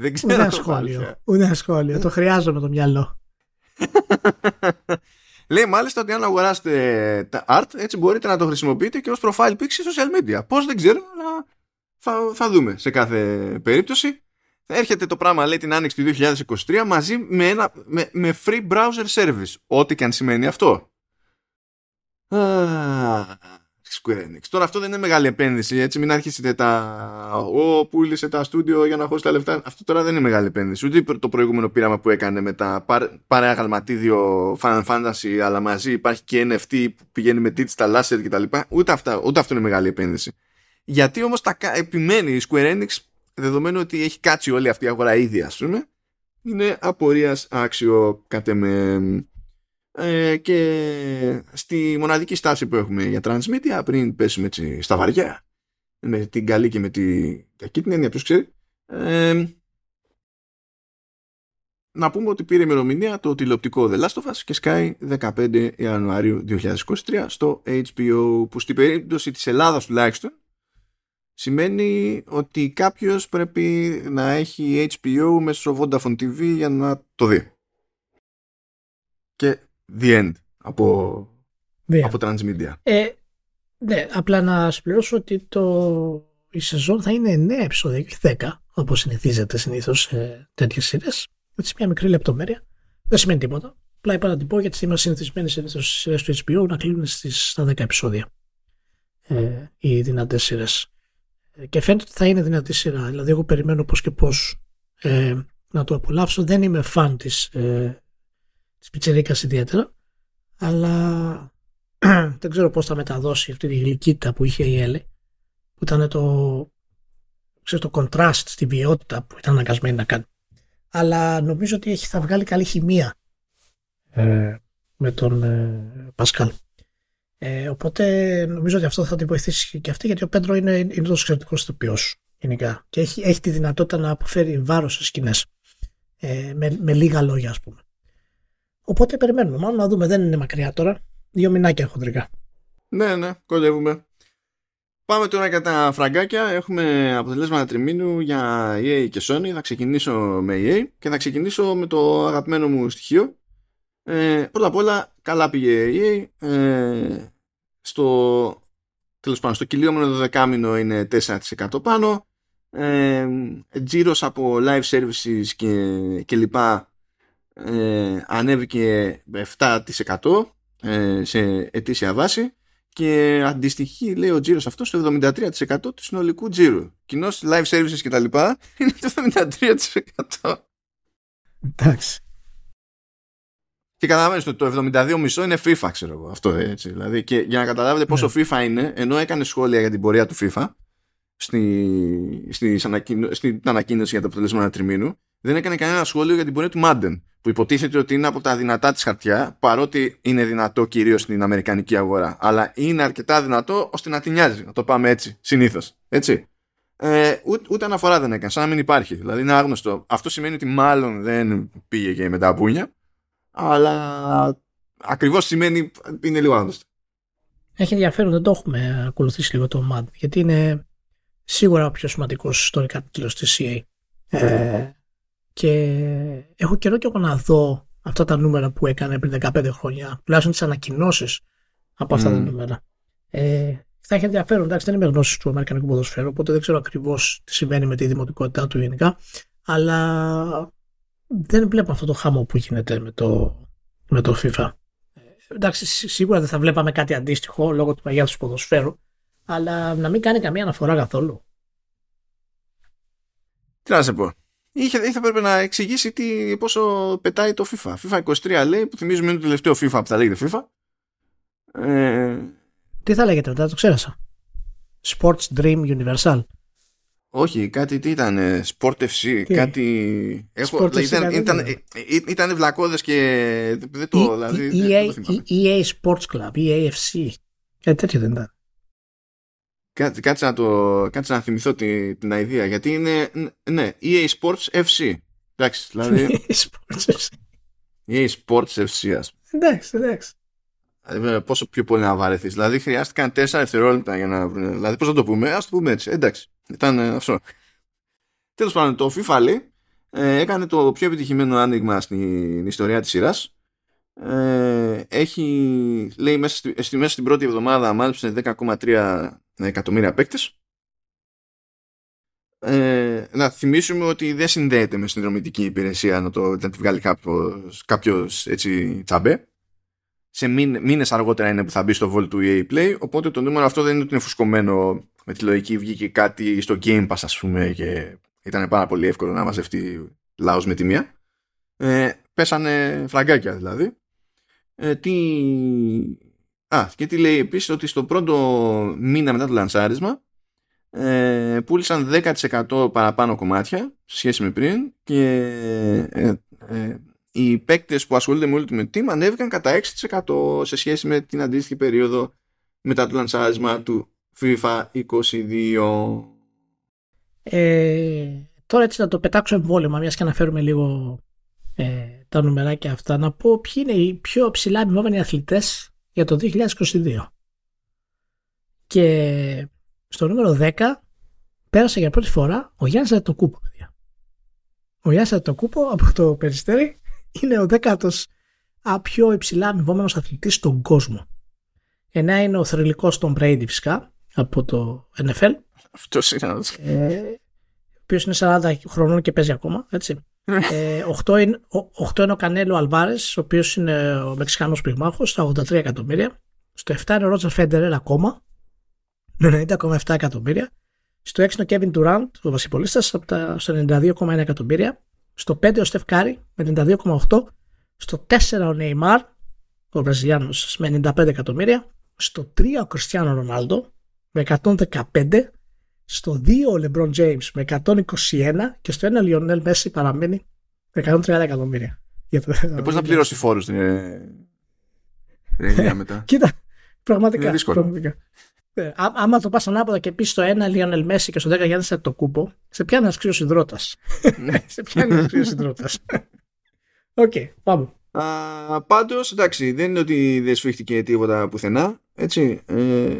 Δεν ξέρω. Ούτε σχόλιο. Ούτε σχόλιο. Το χρειάζομαι το μυαλό. <laughs> Λέει μάλιστα ότι αν αγοράσετε τα art, έτσι μπορείτε να το χρησιμοποιείτε και ως profile pic σε social media. Πώς δεν ξέρω, αλλά θα, θα δούμε σε κάθε περίπτωση. Θα έρχεται το πράγμα, λέει, την άνοιξη του 2023 μαζί με, ένα, με, με free browser service. Ό,τι και αν σημαίνει αυτό. Square Enix. Τώρα αυτό δεν είναι μεγάλη επένδυση, έτσι μην αρχίσετε τα «Ω, πούλησε τα στούντιο για να χώσει τα λεφτά». Αυτό τώρα δεν είναι μεγάλη επένδυση. Ούτε το προηγούμενο πείραμα που έκανε με τα πάρε αγαλματίδιο Final Fantasy, αλλά μαζί υπάρχει και NFT που πηγαίνει με digital asset κτλ. Ούτε, αυτά, ούτε αυτό είναι μεγάλη επένδυση. Γιατί όμως τα επιμένει η Square Enix, δεδομένου ότι έχει κάτσει όλη αυτή η αγορά ήδη, ας πούμε, είναι απορίας άξιο κατ' ε, και στη μοναδική στάση που έχουμε για transmedia πριν πέσουμε έτσι στα βαριά με την καλή και με την κακή την έννοια ποιος ξέρει ε, να πούμε ότι πήρε ημερομηνία το τηλεοπτικό The Last of Us και σκάει 15 Ιανουαρίου 2023 στο HBO που στην περίπτωση της Ελλάδας τουλάχιστον σημαίνει ότι κάποιος πρέπει να έχει HBO μέσω Vodafone TV για να το δει. Και the end από, yeah. από Transmedia. Ε, ναι, απλά να συμπληρώσω ότι το, η σεζόν θα είναι 9 επεισόδια και 10, όπως συνηθίζεται συνήθως σε τέτοιες σειρές. Έτσι, μια μικρή λεπτομέρεια. Δεν σημαίνει τίποτα. Απλά είπα να την πω γιατί είμαστε συνηθισμένοι συνήθως στις σειρές του HBO να κλείνουν στις, στα 10 επεισόδια. Ε, οι δυνατές σειρές. Ε, και φαίνεται ότι θα είναι δυνατή σειρά. Δηλαδή, εγώ περιμένω πώς και πώς ε, να το απολαύσω. Δεν είμαι φαν της ε, της πιτσερίκας ιδιαίτερα αλλά <clears throat> δεν ξέρω πώς θα μεταδώσει αυτή τη γλυκύτητα που είχε η Έλλη που ήταν το ξέρω, το contrast στη βιότητα που ήταν αναγκασμένη να κάνει. Αλλά νομίζω ότι έχει, θα βγάλει καλή χημεία ε, με τον ε, Πασκάλ. Ε, οπότε νομίζω ότι αυτό θα την βοηθήσει και αυτή γιατί ο Πέντρο είναι, είναι τόσο εξαιρετικός ηθοποιός γενικά. Και έχει, έχει τη δυνατότητα να αποφέρει βάρος σε σκηνές. Ε, με, με λίγα λόγια ας πούμε Οπότε περιμένουμε. Μάλλον να δούμε. Δεν είναι μακριά τώρα. Δύο μηνάκια χοντρικά. Ναι, ναι, κολλεύουμε. Πάμε τώρα για τα φραγκάκια. Έχουμε αποτελέσματα τριμήνου για EA και Sony. Θα ξεκινήσω με EA και θα ξεκινήσω με το αγαπημένο μου στοιχείο. Ε, πρώτα απ' όλα, καλά πήγε EA. Ε, στο, τέλος πάντων, στο κυλιόμενο δεκάμινο είναι 4% πάνω. Ε, τζίρος από live services και, και λοιπά ε, ανέβηκε 7% ε, σε ετήσια βάση και αντιστοιχεί λέει ο τζίρος αυτός στο 73% του συνολικού τζίρου. Κοινώ live services και τα λοιπά είναι το 73%. Εντάξει. Και καταλαβαίνεις ότι το 72,5 είναι FIFA, ξέρω εγώ. Αυτό έτσι. Δηλαδή, και για να καταλάβετε πόσο ναι. FIFA είναι, ενώ έκανε σχόλια για την πορεία του FIFA στη, στη, στην ανακοίνωση για το αποτελέσμα τριμήνου, δεν έκανε κανένα σχόλιο για την πορεία του Madden, που υποτίθεται ότι είναι από τα δυνατά της χαρτιά, παρότι είναι δυνατό κυρίως στην Αμερικανική αγορά. Αλλά είναι αρκετά δυνατό ώστε να την νοιάζει, να το πάμε έτσι, συνήθως. Έτσι. Ε, ούτε, ούτε αναφορά δεν έκανε, σαν να μην υπάρχει. Δηλαδή είναι άγνωστο. Αυτό σημαίνει ότι μάλλον δεν πήγε και με τα πούνια, αλλά ακριβώς σημαίνει είναι λίγο άγνωστο. Έχει ενδιαφέρον, δεν το έχουμε ακολουθήσει λίγο το Madden, γιατί είναι σίγουρα ο πιο σημαντικός ιστορικά τίτλος της CA. Ε, και έχω καιρό και εγώ να δω αυτά τα νούμερα που έκανε πριν 15 χρόνια, τουλάχιστον τις ανακοινώσεις από αυτά τα νούμερα. Ε, θα έχει ενδιαφέρον, εντάξει, δεν είμαι γνώσης του Αμερικανικού ποδοσφαίρου, οπότε δεν ξέρω ακριβώς τι συμβαίνει με τη δημοτικότητά του γενικά. Αλλά δεν βλέπω αυτό το χάμο που γίνεται με το, με το FIFA. Ε, εντάξει, σίγουρα δεν θα βλέπαμε κάτι αντίστοιχο λόγω του μεγέθου του ποδοσφαίρου, αλλά να μην κάνει καμία αναφορά καθόλου. Τι να σε πω είχε, είχε πρέπει να εξηγήσει τι, πόσο πετάει το FIFA. FIFA 23 λέει, που θυμίζουμε είναι το τελευταίο FIFA που θα λέγεται FIFA. Ε, τι θα λέγεται μετά, το ξέρασα. Sports Dream Universal. Όχι, κάτι τι ήταν, Sport FC, κάτι... Έχω, Sport ήταν, ήταν, ε, ε, ήταν, βλακώδες και δεν το... E, δηλαδή, EA, EA Sports Club, EAFC, κάτι τέτοιο δεν ήταν. Κάτσε, να, το, κάτσε να θυμηθώ την, την ιδέα γιατί είναι ναι, EA Sports FC. Εντάξει, δηλαδή. <laughs> EA Sports FC. EA Sports FC, ας Εντάξει, εντάξει. Δηλαδή, πόσο πιο πολύ να βαρεθείς. Δηλαδή, χρειάστηκαν 4 δευτερόλεπτα για να βρουν. Δηλαδή, πώς να το πούμε, ας το πούμε έτσι. Εντάξει, ήταν ε, αυτό. Τέλος πάντων, το FIFA λέει, ε, έκανε το πιο επιτυχημένο άνοιγμα στην ιστορία της σειράς. Ε, έχει, λέει, μέσα στη, στη, μέσα στην πρώτη εβδομάδα μάλιστα 10,3 εκατομμύρια παίκτες. Ε, να θυμίσουμε ότι δεν συνδέεται με συνδρομητική υπηρεσία να, το, να τη βγάλει κάποιος, κάποιος έτσι τσαμπέ. Σε μήνες αργότερα είναι που θα μπει στο Volt του EA Play, οπότε το νούμερο αυτό δεν είναι ότι είναι φουσκωμένο με τη λογική βγήκε κάτι στο Game Pass ας πούμε και ήταν πάρα πολύ εύκολο να μαζευτεί λαός με τη μία. Ε, πέσανε φραγκάκια δηλαδή. Ε, τι, Α, και τι λέει επίσης ότι στο πρώτο μήνα μετά το λανσάρισμα ε, πούλησαν 10% παραπάνω κομμάτια σε σχέση με πριν και ε, ε, οι παίκτες που ασχολούνται με Ultimate Team ανέβηκαν κατά 6% σε σχέση με την αντίστοιχη περίοδο μετά το λανσάρισμα του FIFA 22. Ε, τώρα έτσι να το πετάξω εμβόλυμα μιας και αναφέρουμε λίγο ε, τα νουμεράκια αυτά να πω ποιοι είναι οι πιο ψηλά αμοιβόμενοι αθλητές για το 2022. Και στο νούμερο 10 πέρασε για πρώτη φορά ο Γιάννης Αντετοκούπο. Ο Γιάννης Αντετοκούπο από το Περιστέρι είναι ο δέκατος πιο υψηλά αμοιβόμενος αθλητής στον κόσμο. Ένα είναι ο θρηλυκός Tom Brady φυσικά από το NFL. Αυτός είναι. Ε, ο οποίος είναι 40 χρονών και παίζει ακόμα. Έτσι. Ε, 8, είναι, 8 είναι ο Κανέλο Αλβάρες, ο οποίος είναι ο Μεξικανός πυγμάχος, στα 83 εκατομμύρια. Στο 7 είναι ο Ρότζερ Φέντερερ ακόμα, με 90,7 εκατομμύρια. Στο 6 είναι ο Κέβιν Ντουράντ, ο μπασκετμπολίστας, στο 92,1 εκατομμύρια. Στο 5 ο Στεφ Κάρι με 92,8. Στο 4 ο Νεϊμάρ, ο Βραζιλιάνος, με 95 εκατομμύρια. Στο 3 ο Κριστιανό Ρονάλντο με 115 στο 2 ο LeBron James με 121 και στο 1 ο Lionel Messi παραμένει με 130 εκατομμύρια. Ε, πώς να πληρώσει φόρους στην ε, <laughs> μετά; Κοίτα, πραγματικά. Είναι πραγματικά. Ε, άμα το πας ανάποδα και πεις στο 1 Lionel Messi και στο 10 Γιάννης Αντετοκούνμπο, σε πιάνει ένας κρύος ιδρώτας. Ναι. <laughs> σε πιάνει ένας κρύος ιδρώτας. Οκ, πάμε. Πάντως, εντάξει, δεν είναι ότι δεν σφίχτηκε τίποτα πουθενά. Έτσι. Ε,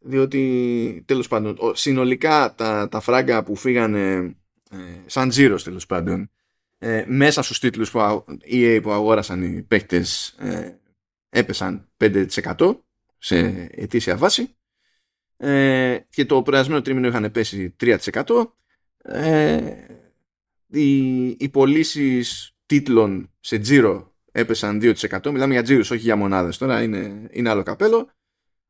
διότι τέλος πάντων συνολικά τα, τα φράγκα που φύγανε ε, σαν τζίρος τέλος πάντων ε, μέσα στους τίτλους που, EA που αγόρασαν οι παίκτες ε, έπεσαν 5% σε ετήσια βάση ε, και το προηγασμένο τρίμηνο είχαν πέσει 3%. Ε, οι, οι πωλήσεις τίτλων σε τζίρο έπεσαν 2%. Μιλάμε για τζίρους, όχι για μονάδες τώρα, είναι, είναι άλλο καπέλο.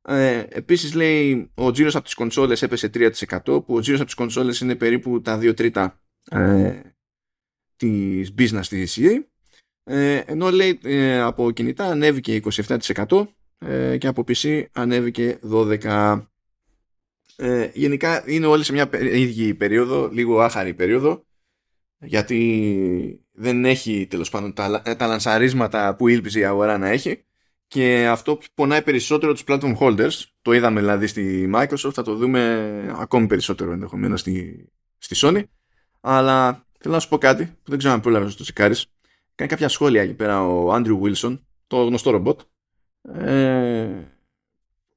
Ε, επίσης λέει ο τζίρος από τις κονσόλες έπεσε 3% που ο τζίρος από τις κονσόλες είναι περίπου τα 2 τρίτα ε, της business της EA. Ε, ενώ λέει ε, από κινητά ανέβηκε 27% ε, και από PC ανέβηκε 12%. Ε, γενικά είναι όλοι σε μια ίδια περίοδο, λίγο άχαρη περίοδο, γιατί δεν έχει τέλος πάντων τα, τα λανσαρίσματα που ήλπιζε η αγορά να έχει και αυτό πονάει περισσότερο τους platform holders, το είδαμε δηλαδή στη Microsoft, θα το δούμε ακόμη περισσότερο ενδεχομένως στη, στη Sony, αλλά θέλω να σου πω κάτι που δεν ξέρω αν πρόλαβες να το τσεκάρεις. Κάνει κάποια σχόλια εκεί πέρα ο Andrew Wilson, το γνωστό ρομπότ, ε,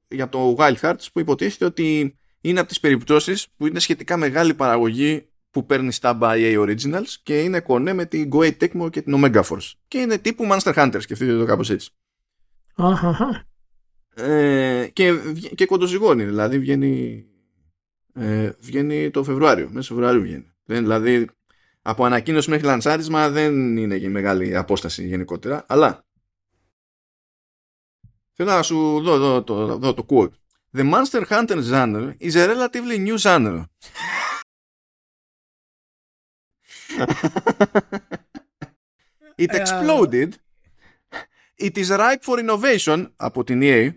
για το Wild Hearts που υποτίθεται ότι είναι από τις περιπτώσεις που είναι σχετικά μεγάλη παραγωγή που παίρνει στα EA Originals και είναι κονέ με την Go Tecmo και την Omega Force. Και είναι τύπου Monster Hunter, σκεφτείτε το κάπως έτσι. Ε, και, και κοντοζυγώνει, δηλαδή βγαίνει, ε, βγαίνει το Φεβρουάριο, μέσα Φεβρουάριο βγαίνει. Δεν, δηλαδή από ανακοίνωση μέχρι λανσάρισμα δεν είναι και μεγάλη απόσταση γενικότερα, αλλά θέλω να σου δω, δω, δω, δω το quote. The Monster Hunter genre is a relatively new genre. <laughs> It exploded. It is ripe for innovation από την EA.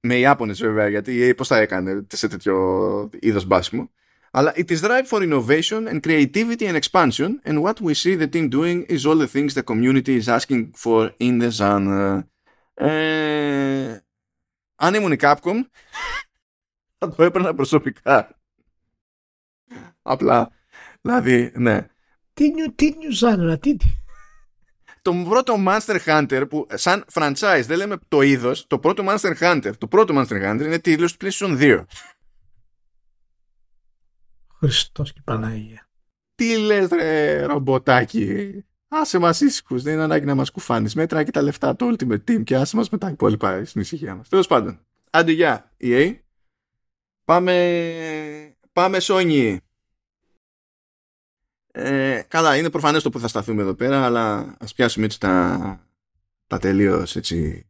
Με Ιάπωνες βέβαια, γιατί η EA πώς θα έκανε σε τέτοιο είδος μπάσιμο. Αλλά it is ripe for innovation and creativity and expansion and what we see the team doing is all the things the community is asking for in the genre. Ε, αν ήμουν η Capcom θα το έπαιρνα προσωπικά. Απλά, δηλαδή, ναι. Τι νιου, τι νιου τι... Το πρώτο Monster Hunter που σαν franchise δεν λέμε το είδος, το πρώτο Monster Hunter, το πρώτο Monster Hunter είναι τίτλος του PlayStation 2. Χριστός και Παναγία. Τι λες ρε ρομποτάκι; Άσε μας ήσυχους, δεν είναι ανάγκη να μας κουφάνεις. Μέτρα και τα λεφτά, το Ultimate Team και άσε μας με τα υπόλοιπα στην ησυχία μας. Τέλος πάντων. Άντε γεια, EA. Πάμε, πάμε Sony. Ε, καλά, είναι προφανές το που θα σταθούμε εδώ πέρα, αλλά ας πιάσουμε έτσι τα, τα τελείως έτσι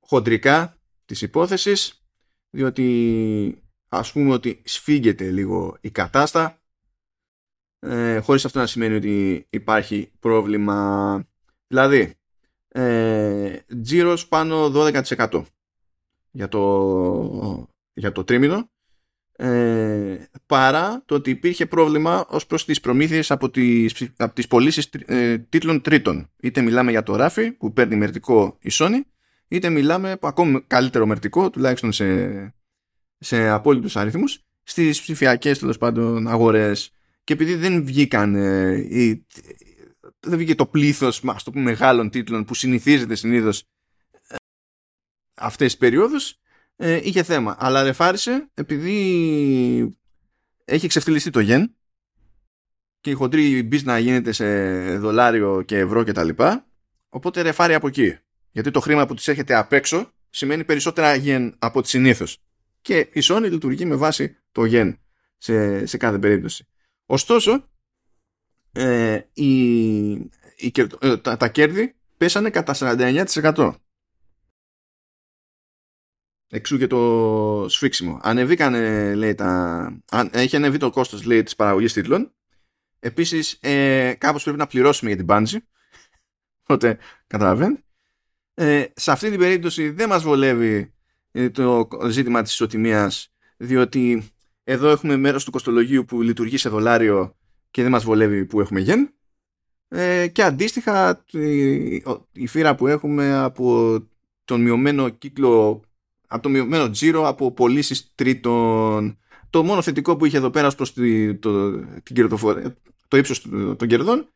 χοντρικά της υπόθεσης, διότι ας πούμε ότι σφίγγεται λίγο η κατάστα, ε, χωρίς αυτό να σημαίνει ότι υπάρχει πρόβλημα. Δηλαδή, ε, τζίρος πάνω 12% για το, για το τρίμηνο ε, παρά το ότι υπήρχε πρόβλημα ως προς τις προμήθειες από τις, από τις πωλήσεις ε, τίτλων τρίτων. Είτε μιλάμε για το ράφι που παίρνει μερτικό η Sony, είτε μιλάμε από ακόμη καλύτερο μερτικό, τουλάχιστον σε, σε απόλυτους αριθμούς, στις ψηφιακές τέλος πάντων αγορές. Και επειδή δεν βγήκαν ε, δεν βγήκε το πλήθος μας, το μεγάλων τίτλων που συνηθίζεται συνήθως ε, αυτές τις περιόδους, ε, είχε θέμα. Αλλά ρεφάρισε επειδή έχει ξεφτυλιστεί το γεν και η χοντρή να γίνεται σε δολάριο και ευρώ και τα λοιπά, οπότε ρεφάρει από εκεί. Γιατί το χρήμα που της έρχεται απ' έξω σημαίνει περισσότερα γεν από τη συνήθως. Και η Sony λειτουργεί με βάση το γεν σε, σε κάθε περίπτωση. Ωστόσο, ε, η, η, ε, τα, τα κέρδη πέσανε κατά 49%. Εξού και το σφίξιμο. Ανεβήκανε, λέει, τα... έχει ανεβεί το κόστος, λέει, της παραγωγής τίτλων. Επίσης, ε, κάπως πρέπει να πληρώσουμε για την Bungie. <laughs> Οπότε, καταλαβαίνετε. Ε, σε αυτή την περίπτωση δεν μας βολεύει ε, το ζήτημα της ισοτιμίας, διότι εδώ έχουμε μέρος του κοστολογίου που λειτουργεί σε δολάριο και δεν μας βολεύει που έχουμε γεν. Ε, και αντίστοιχα η, η φύρα που έχουμε από τον μειωμένο κύκλο από το μειωμένο τζίρο από πωλήσεις τρίτων. Το μόνο θετικό που είχε εδώ πέρα προς τη, το, την το ύψος των κερδών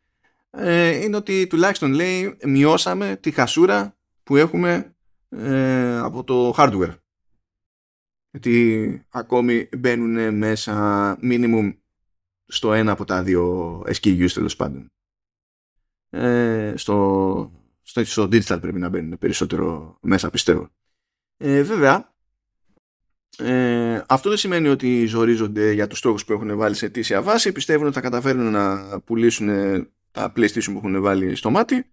ε, είναι ότι τουλάχιστον λέει μειώσαμε τη χασούρα που έχουμε ε, από το hardware. γιατί ακόμη μπαίνουν μέσα minimum στο ένα από τα δύο SKUs τέλος πάντων. Ε, στο, στο, στο digital πρέπει να μπαίνουν περισσότερο μέσα πιστεύω. Ε, βέβαια, ε, αυτό δεν σημαίνει ότι ζορίζονται για τους στόχους που έχουν βάλει σε αιτήσια βάση. Πιστεύουν ότι θα καταφέρουν να πουλήσουν τα PlayStation που έχουν βάλει στο μάτι.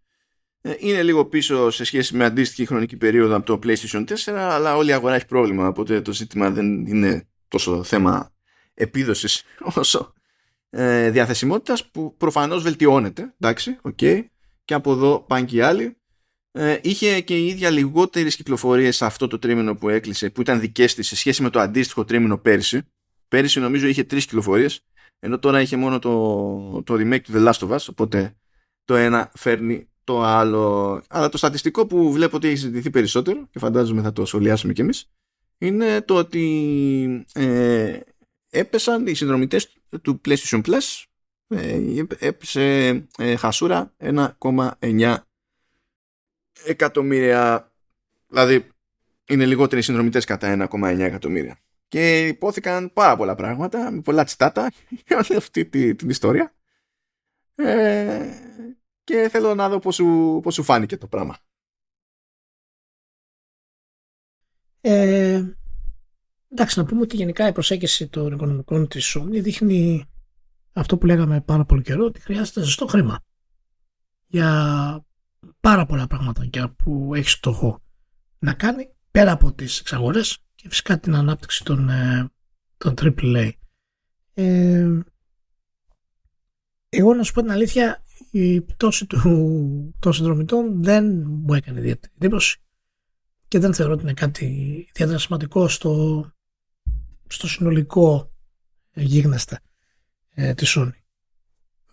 Ε, είναι λίγο πίσω σε σχέση με αντίστοιχη χρονική περίοδο από το PlayStation 4, αλλά όλη η αγορά έχει πρόβλημα, οπότε το ζήτημα δεν είναι τόσο θέμα επίδοσης όσο ε, διαθεσιμότητας που προφανώς βελτιώνεται, εντάξει, okay, και από εδώ πάνε και οι άλλοι. Ε, είχε και η ίδια λιγότερες κυκλοφορίες σε αυτό το τρίμηνο που έκλεισε, που ήταν δικές της σε σχέση με το αντίστοιχο τρίμηνο πέρσι. Πέρσι νομίζω είχε τρεις κυκλοφορίες, ενώ τώρα είχε μόνο το, το remake του The Last of Us, οπότε το ένα φέρνει το άλλο. Αλλά το στατιστικό που βλέπω ότι έχει συζητηθεί περισσότερο, και φαντάζομαι θα το σχολιάσουμε κι εμείς, είναι το ότι ε, έπεσαν οι συνδρομητές του PlayStation Plus ε, έπεσε ε, χασούρα 1,9 εκατομμύρια δηλαδή είναι λιγότεροι συνδρομητές κατά 1,9 εκατομμύρια. Και υπόθηκαν πάρα πολλά πράγματα με πολλά τσιτάτα <laughs> για αυτή την, ιστορία. Ε, και θέλω να δω πώς σου, πώς σου φάνηκε το πράγμα. Ε, εντάξει να πούμε ότι γενικά η προσέγγιση των οικονομικών της Sony δείχνει αυτό που λέγαμε πάρα πολύ καιρό ότι χρειάζεται ζεστό χρήμα για πάρα πολλά πράγματα που έχεις στόχο να κάνει πέρα από τις εξαγορές και φυσικά την ανάπτυξη των, ε, των AAA. Ε, εγώ να σου πω την αλήθεια η πτώση του, των συνδρομητών δεν μου έκανε ιδιαίτερη εντύπωση και δεν θεωρώ ότι είναι κάτι ιδιαίτερα σημαντικό στο, στο συνολικό γίγνεσθε ε, της Sony.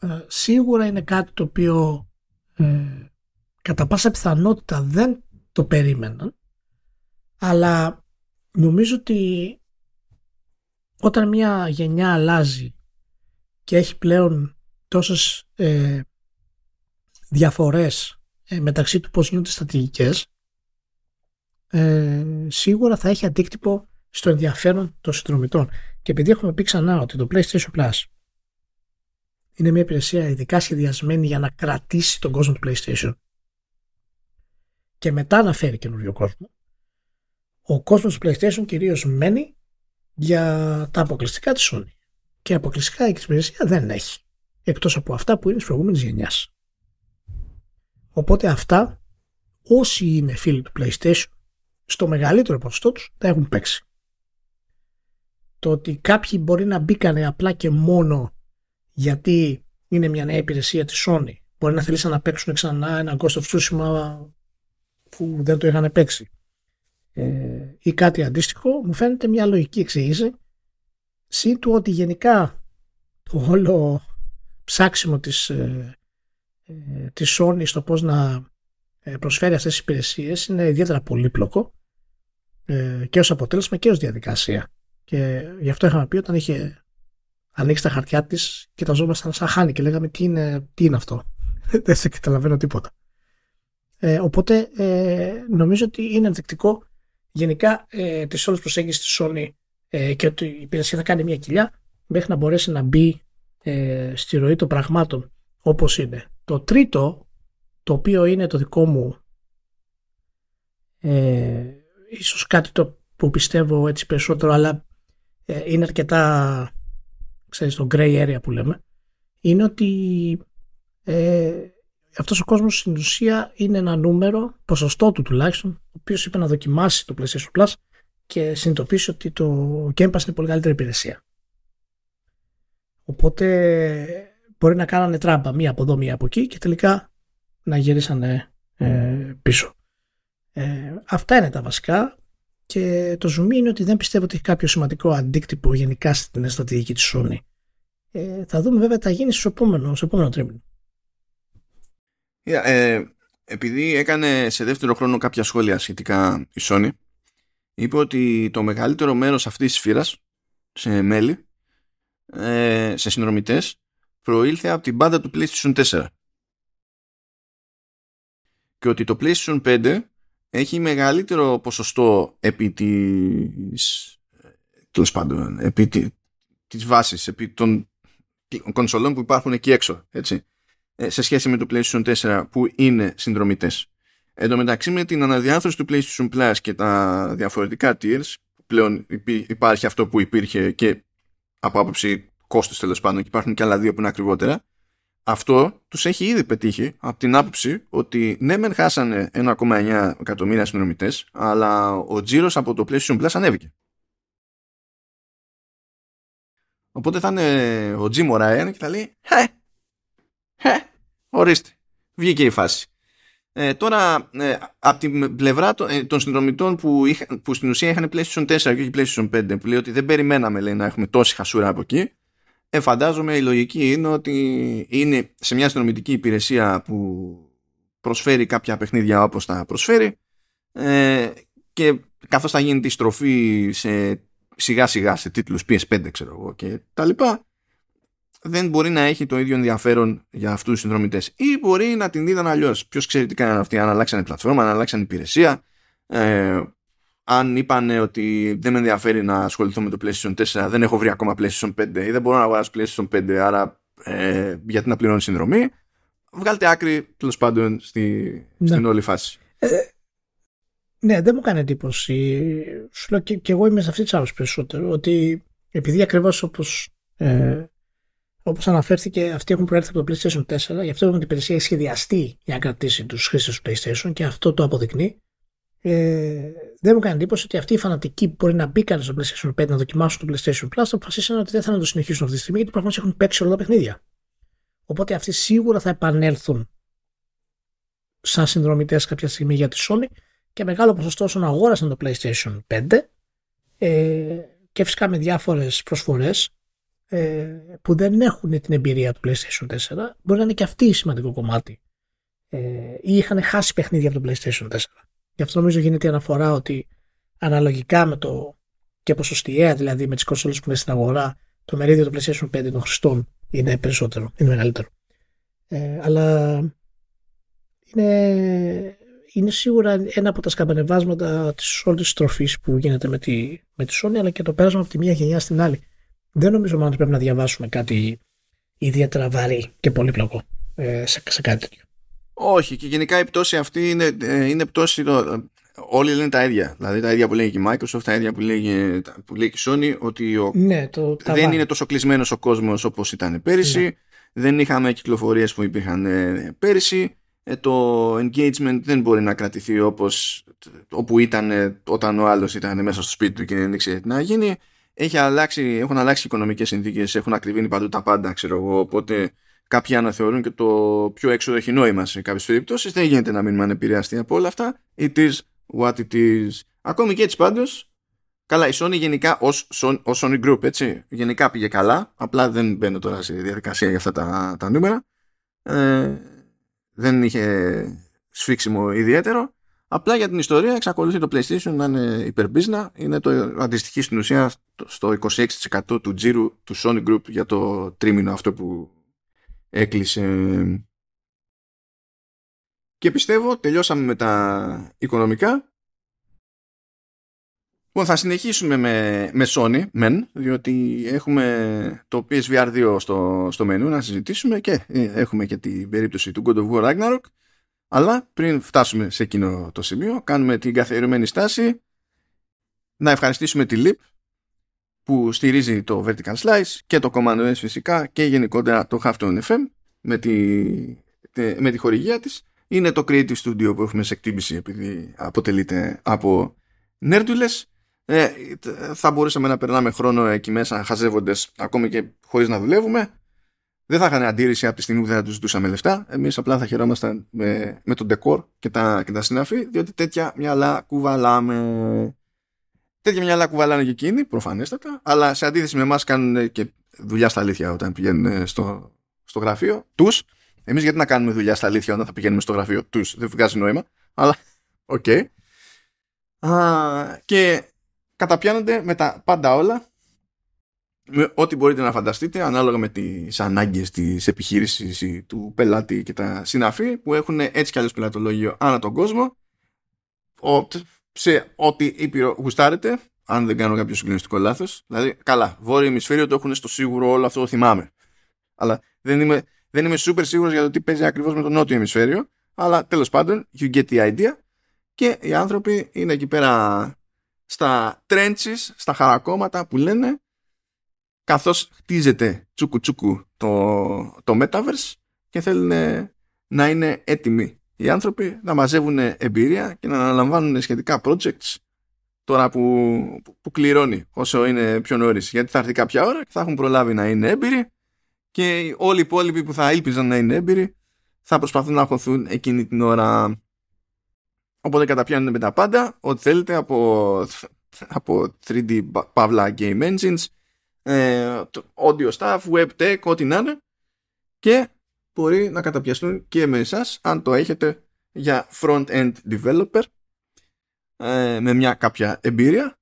Ε, σίγουρα είναι κάτι το οποίο ε, κατά πάσα πιθανότητα δεν το περίμεναν αλλά νομίζω ότι όταν μια γενιά αλλάζει και έχει πλέον τόσες ε, διαφορές ε, μεταξύ του πώς γίνονται στρατηγικές ε, σίγουρα θα έχει αντίκτυπο στο ενδιαφέρον των συνδρομητών. Και επειδή έχουμε πει ξανά ότι το PlayStation Plus είναι μια υπηρεσία ειδικά σχεδιασμένη για να κρατήσει τον κόσμο του PlayStation και μετά να φέρει καινούριο κόσμο, ο κόσμος του PlayStation κυρίως μένει για τα αποκλειστικά της Sony. Και αποκλειστικά η υπηρεσία δεν έχει. Εκτός από αυτά που είναι της προηγούμενης γενιάς. Οπότε αυτά, όσοι είναι φίλοι του PlayStation, στο μεγαλύτερο ποσοστό τους τα έχουν παίξει. Το ότι κάποιοι μπορεί να μπήκανε απλά και μόνο γιατί είναι μια νέα υπηρεσία της Sony. Μπορεί να θέλησαν να παίξουν ξανά ένα Ghost of Tsushima που δεν το είχαν παίξει. Ε, ή κάτι αντίστοιχο, μου φαίνεται μια λογική εξήγηση. Συν του ότι γενικά το όλο ψάξιμο της, ε, ε, της Sony στο πώς να ε, προσφέρει αυτές τις υπηρεσίες είναι ιδιαίτερα πολύπλοκο ε, και ως αποτέλεσμα και ως διαδικασία. Και γι' αυτό είχαμε πει όταν είχε ανοίξει τα χαρτιά της και τα ζώμασταν σαν χάνει και λέγαμε τι είναι, τι είναι αυτό; <laughs> Δεν σε καταλαβαίνω τίποτα. Ε, οπότε ε, νομίζω ότι είναι ενδεικτικό γενικά ε, της όλης προσέγγισης της Sony ε, και ότι η υπηρεσία θα κάνει μια κοιλιά μέχρι να μπορέσει να μπει ε, στη ροή των πραγμάτων όπως είναι. Το τρίτο, το οποίο είναι το δικό μου ε, ίσως κάτι το που πιστεύω έτσι περισσότερο αλλά ε, είναι αρκετά ξέρεις, το gray area που λέμε, είναι ότι ε, αυτός ο κόσμος στην ουσία είναι ένα νούμερο, ποσοστό του τουλάχιστον, ο οποίος είπε να δοκιμάσει το PlayStation Plus και συνειδητοποιήσει ότι το Game Pass είναι πολύ καλύτερη υπηρεσία. Οπότε μπορεί να κάνανε τράμπα μία από εδώ, μία από εκεί και τελικά να γυρίσανε ε, πίσω. Ε, αυτά είναι τα βασικά. Και το zoom είναι ότι δεν πιστεύω ότι έχει κάποιο σημαντικό αντίκτυπο γενικά στην στρατηγική της Sony. Ε, θα δούμε βέβαια τα γίνει στο επόμενο, στο επόμενο τρίμηνο. Yeah, ε, επειδή έκανε σε δεύτερο χρόνο κάποια σχόλια σχετικά η Sony, είπε ότι το μεγαλύτερο μέρος αυτής της σφύρας σε μέλη, ε, σε συνδρομητές, προήλθε από την μπάντα του PlayStation 4. Και ότι το PlayStation 5 έχει μεγαλύτερο ποσοστό επί της τέλος πάντων επί της βάσης επί των κονσολών που υπάρχουν εκεί έξω έτσι, ε, σε σχέση με το PlayStation 4 που είναι συνδρομητές. Εν τω μεταξύ με την αναδιάθρωση του PlayStation Plus και τα διαφορετικά tiers πλέον υπάρχει αυτό που υπήρχε και από άποψη κόστος τέλος πάντων και υπάρχουν και άλλα δύο που είναι ακριβότερα αυτό τους έχει ήδη πετύχει από την άποψη ότι ναι μεν χάσανε 1,9 εκατομμύρια συνδρομητές αλλά ο τζίρος από το PlayStation Plus ανέβηκε. Οπότε θα είναι ο Jim Ryan και θα λέει «Χε, χε, ορίστε, βγήκε η φάση». Ε, τώρα, ε, από την πλευρά των, ε, των συνδρομητών που, είχα, που στην ουσία είχαν PlayStation 4 και όχι PlayStation 5, που λέει ότι δεν περιμέναμε λέει, να έχουμε τόση χασούρα από εκεί, ε, φαντάζομαι η λογική είναι ότι είναι σε μια συνδρομητική υπηρεσία που προσφέρει κάποια παιχνίδια όπως τα προσφέρει ε, και καθώς θα γίνει τη στροφή σε σιγά σιγά σε τίτλους PS5 ξέρω εγώ και τα λοιπά δεν μπορεί να έχει το ίδιο ενδιαφέρον για αυτούς τους συνδρομητές ή μπορεί να την είδαν αλλιώς. Ποιος ξέρει τι κάνανε αυτοί, αν αλλάξανε πλατφόρμα, αν αλλάξανε υπηρεσία ε, αν είπαν ότι δεν με ενδιαφέρει να ασχοληθώ με το PlayStation 4 δεν έχω βρει ακόμα PlayStation 5 ή δεν μπορώ να αγοράσω PlayStation 5 άρα ε, γιατί να πληρώνω συνδρομή βγάλτε άκρη τέλος πάντων στη, ναι. στην όλη φάση ε, ναι, δεν μου κάνει εντύπωση. Σου λέω και, και εγώ είμαι σε αυτή της άποψης περισσότερο. Ότι επειδή ακριβώς όπως ε, όπως αναφέρθηκε, αυτοί έχουν προέρθει από το PlayStation 4, γι' αυτό έχουμε την υπηρεσία έχει σχεδιαστεί για να κρατήσει τους χρήστες του PlayStation και αυτό το αποδεικνύει. Ε, δεν μου κάνει εντύπωση ότι αυτοί οι φανατικοί που μπορεί να μπήκαν στο PlayStation 5 να δοκιμάσουν το PlayStation Plus αποφασίσαν ότι δεν θα να το συνεχίσουν αυτή τη στιγμή γιατί προφανώς έχουν παίξει όλα τα παιχνίδια. Οπότε αυτοί σίγουρα θα επανέλθουν σαν συνδρομητές κάποια στιγμή για τη Sony και μεγάλο ποσοστό όσων αγόρασαν το PlayStation 5 ε, και φυσικά με διάφορες προσφορές ε, που δεν έχουν την εμπειρία του PlayStation 4 μπορεί να είναι και αυτή σημαντικό κομμάτι ε, ή είχαν χάσει παιχνίδια από το PlayStation 4. Γι' αυτό νομίζω γίνεται η αναφορά ότι αναλογικά με το και ποσοστιαία δηλαδή με τις κονσόλες που είναι στην αγορά το μερίδιο του PlayStation 5 των χρηστών είναι περισσότερο, είναι μεγαλύτερο. Ε, αλλά είναι είναι σίγουρα ένα από τα σκαμπανεβάσματα της όλης της τροφής που γίνεται με τη, με τη Sony, αλλά και το πέρασμα από τη μία γενιά στην άλλη. Δεν νομίζω μόνο ότι πρέπει να διαβάσουμε κάτι ιδιαίτερα βαρύ και πολύπλοκο ε, σε, σε κάτι τέτοιο. Όχι, και γενικά η πτώση αυτή είναι, ε, είναι πτώση. Όλοι λένε τα ίδια. Δηλαδή τα ίδια που λέει και η Microsoft, τα ίδια που λέει, που λέει και η Sony, ότι ο... ναι, το, δεν είναι τόσο κλεισμένος ο κόσμος όπως ήταν πέρυσι. Ναι. Δεν είχαμε κυκλοφορίες που υπήρχαν ε, πέρυσι ε, το engagement δεν μπορεί να κρατηθεί όπως όπου ήταν ε, όταν ο άλλος ήταν μέσα στο σπίτι του και δεν ήξερε τι να γίνει. Έχει αλλάξει, έχουν αλλάξει οι οικονομικές συνθήκες, έχουν ακριβήνει παντού τα πάντα, ξέρω εγώ, οπότε κάποιοι αναθεωρούν και το πιο έξοδο έχει νόημα σε κάποιες περιπτώσεις. Δεν γίνεται να μείνουμε ανεπηρεαστεί από όλα αυτά. It is what it is. Ακόμη και έτσι πάντως, Καλά, η Sony γενικά ως, ως Sony Group, έτσι, γενικά πήγε καλά. Απλά δεν μπαίνω τώρα σε διαδικασία για αυτά τα, τα νούμερα. Ε, δεν είχε σφίξιμο ιδιαίτερο. Απλά για την ιστορία εξακολουθεί το PlayStation να είναι υπερμπίζνα. Είναι το αντιστοιχεί στην ουσία στο 26% του τζίρου του Sony Group για το τρίμηνο αυτό που έκλεισε. Και πιστεύω τελειώσαμε με τα οικονομικά. Λοιπόν, θα συνεχίσουμε με, με Sony, μεν, διότι έχουμε το PSVR 2 στο, στο μενού να συζητήσουμε και ε, έχουμε και την περίπτωση του God of War Ragnarok. Αλλά πριν φτάσουμε σε εκείνο το σημείο, κάνουμε την καθιερωμένη στάση να ευχαριστήσουμε τη LIP που στηρίζει το Vertical Slice και το Command OS φυσικά και γενικότερα το Halftone FM με τη, με τη χορηγία της. Είναι το Creative Studio που έχουμε σε εκτίμηση επειδή αποτελείται από νέρντουλες ε, θα μπορούσαμε να περνάμε χρόνο εκεί μέσα χαζεύοντες ακόμη και χωρίς να δουλεύουμε. Δεν θα είχαν αντίρρηση από τη στιγμή που δεν θα τους ζητούσαμε λεφτά. Εμείς απλά θα χαιρόμασταν με, με τον ντεκόρ και τα, και τα συναφή, διότι τέτοια μυαλά κουβαλάμε. Τέτοια μυαλά κουβαλάνε και εκείνοι, προφανέστατα, αλλά σε αντίθεση με εμάς κάνουν και δουλειά στα αλήθεια όταν πηγαίνουν στο, στο γραφείο τους. Εμείς γιατί να κάνουμε δουλειά στα αλήθεια όταν θα πηγαίνουμε στο γραφείο τους, δεν βγάζει νόημα, αλλά OK. Okay. και καταπιάνονται με τα πάντα όλα με ό,τι μπορείτε να φανταστείτε ανάλογα με τις ανάγκες της επιχείρησης ή του πελάτη και τα συναφή που έχουν έτσι κι αλλιώς πελατολόγιο ανά τον κόσμο σε ό,τι ήπειρο γουστάρετε αν δεν κάνω κάποιο συγκλονιστικό λάθος. Δηλαδή, καλά, βόρειο ημισφαίριο το έχουν στο σίγουρο όλο αυτό το θυμάμαι. Αλλά δεν είμαι, δεν είμαι super σίγουρος για το τι παίζει ακριβώς με το νότιο ημισφαίριο. Αλλά τέλος πάντων, you get the idea. Και οι άνθρωποι είναι εκεί πέρα στα trenches, στα χαρακόμματα που λένε καθώς χτίζεται τσούκου τσούκου το, το Metaverse και θέλουν να είναι έτοιμοι οι άνθρωποι να μαζεύουν εμπειρία και να αναλαμβάνουν σχετικά projects τώρα που, που, που κληρώνει όσο είναι πιο νωρίς. Γιατί θα έρθει κάποια ώρα και θα έχουν προλάβει να είναι έμπειροι και όλοι οι υπόλοιποι που θα ήλπιζαν να είναι έμπειροι θα προσπαθούν να χωθούν εκείνη την ώρα. Οπότε καταπιάνουν με τα πάντα ό,τι θέλετε από, από 3D Pavla Game Engines ε, audio staff, web tech, ό,τι να είναι. Και μπορεί να καταπιαστούν και με εσάς αν το έχετε για front-end developer ε, με μια κάποια εμπειρία.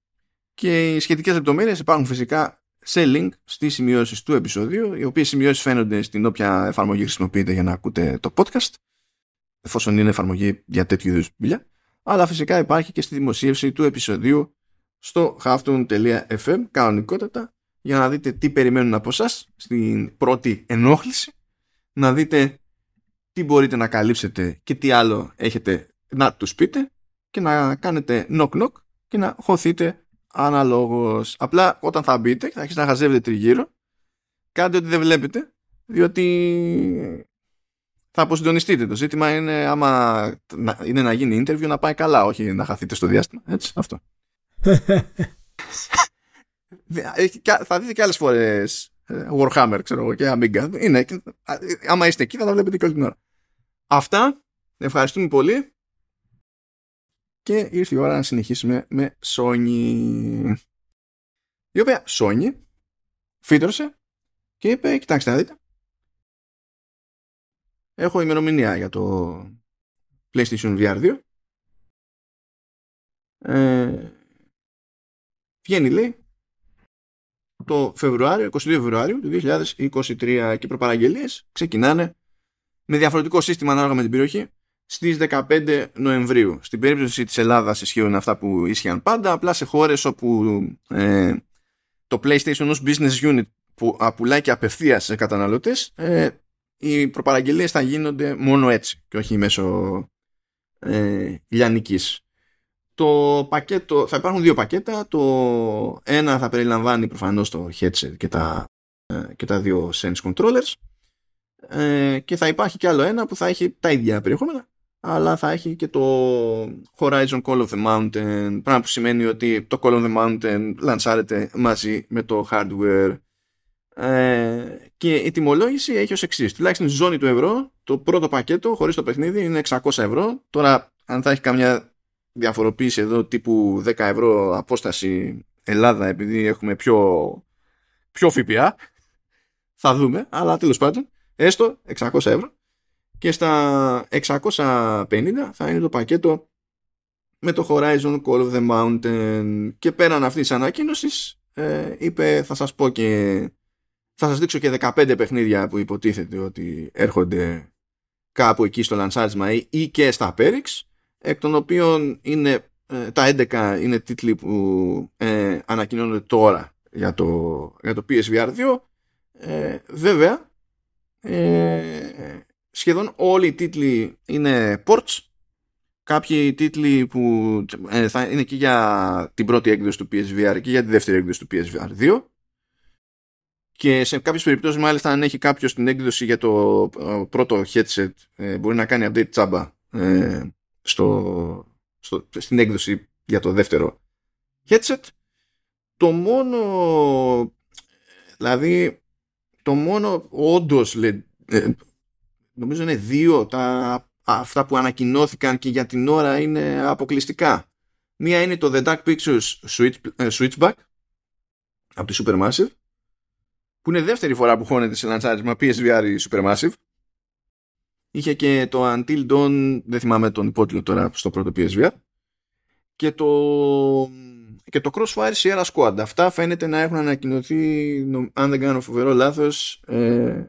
Και οι σχετικές λεπτομέρειες υπάρχουν φυσικά σε link στις σημειώσεις του επεισοδίου οι οποίες σημειώσεις φαίνονται στην όποια εφαρμογή χρησιμοποιείτε για να ακούτε το podcast εφόσον είναι εφαρμογή για τέτοιου είδους δουλειά. Αλλά φυσικά υπάρχει και στη δημοσίευση του επεισοδίου στο halftoon.fm κανονικότατα για να δείτε τι περιμένουν από εσά στην πρώτη ενόχληση να δείτε τι μπορείτε να καλύψετε και τι άλλο έχετε να τους πείτε και να κάνετε knock knock και να χωθείτε αναλόγως. Απλά όταν θα μπείτε και θα αρχίσετε να χαζεύετε τριγύρω κάντε ότι δεν βλέπετε διότι θα αποσυντονιστείτε. Το ζήτημα είναι άμα είναι να γίνει interview να πάει καλά, όχι να χαθείτε στο διάστημα. Έτσι, αυτό. <laughs> θα δείτε και άλλες φορές ε, Warhammer, ξέρω εγώ, και Amiga. Είναι, άμα είστε εκεί θα τα βλέπετε και όλη την ώρα. Αυτά. Ευχαριστούμε πολύ. Και ήρθε η ώρα να συνεχίσουμε με Sony. Η οποία Sony φύτρωσε και είπε, κοιτάξτε να δείτε. Έχω ημερομηνία για το PlayStation VR 2. Ε, βγαίνει λέει το Φεβρουάριο, 22 Φεβρουάριου του 2023 και οι προπαραγγελίες ξεκινάνε με διαφορετικό σύστημα ανάλογα με την περιοχή στις 15 Νοεμβρίου. Στην περίπτωση της Ελλάδας ισχύουν αυτά που ίσχυαν πάντα, απλά σε χώρες όπου ε, το PlayStation ως business unit που πουλάει και απευθεία σε καταναλωτές, ε, οι προπαραγγελίες θα γίνονται μόνο έτσι και όχι μέσω ε, λιανικής το πακέτο, θα υπάρχουν δύο πακέτα. Το ένα θα περιλαμβάνει προφανώς το headset και τα, ε, και τα δύο sense controllers. Ε, και θα υπάρχει και άλλο ένα που θα έχει τα ίδια περιεχόμενα αλλά θα έχει και το Horizon Call of the Mountain πράγμα που σημαίνει ότι το Call of the Mountain λανσάρεται μαζί με το hardware. Ε, και η τιμολόγηση έχει ως εξής. Τουλάχιστον στη ζώνη του ευρώ το πρώτο πακέτο χωρίς το παιχνίδι είναι 600 ευρώ. Τώρα αν θα έχει καμιά διαφοροποίηση εδώ τύπου 10 ευρώ απόσταση Ελλάδα επειδή έχουμε πιο, πιο ΦΠΑ. Θα δούμε αλλά τέλος πάντων έστω 600 ευρώ. Και στα 650 θα είναι το πακέτο με το Horizon Call of the Mountain. Και πέραν αυτής της ανακοίνωσης ε, είπε θα σας πω και θα σας δείξω και 15 παιχνίδια που υποτίθεται ότι έρχονται κάπου εκεί στο λανσάρισμα ή, ή και στα Perix εκ των οποίων είναι, ε, τα 11 είναι τίτλοι που ε, ανακοινώνονται τώρα για το, για το PSVR 2 ε, βέβαια ε, σχεδόν όλοι οι τίτλοι είναι ports. Κάποιοι τίτλοι που ε, θα είναι και για την πρώτη έκδοση του PSVR και για τη δεύτερη έκδοση του PSVR 2 και σε κάποιες περιπτώσεις μάλιστα αν έχει κάποιος την έκδοση για το πρώτο headset μπορεί να κάνει update τσάμπα στο, στο, στην έκδοση για το δεύτερο headset. Το μόνο δηλαδή το μόνο όντως ε, νομίζω είναι δύο τα, αυτά που ανακοινώθηκαν και για την ώρα είναι αποκλειστικά. Μία είναι το The Dark Pictures Switch, ε, Switchback από τη Supermassive που είναι δεύτερη φορά που χώνεται σε λαντσάρισμα PSVR η Supermassive Είχε και το Until Dawn, δεν θυμάμαι τον υπότιτλο τώρα στο πρώτο PSVR. Και το, και το Crossfire Sierra Squad. Αυτά φαίνεται να έχουν ανακοινωθεί, αν δεν κάνω φοβερό λάθος, ε,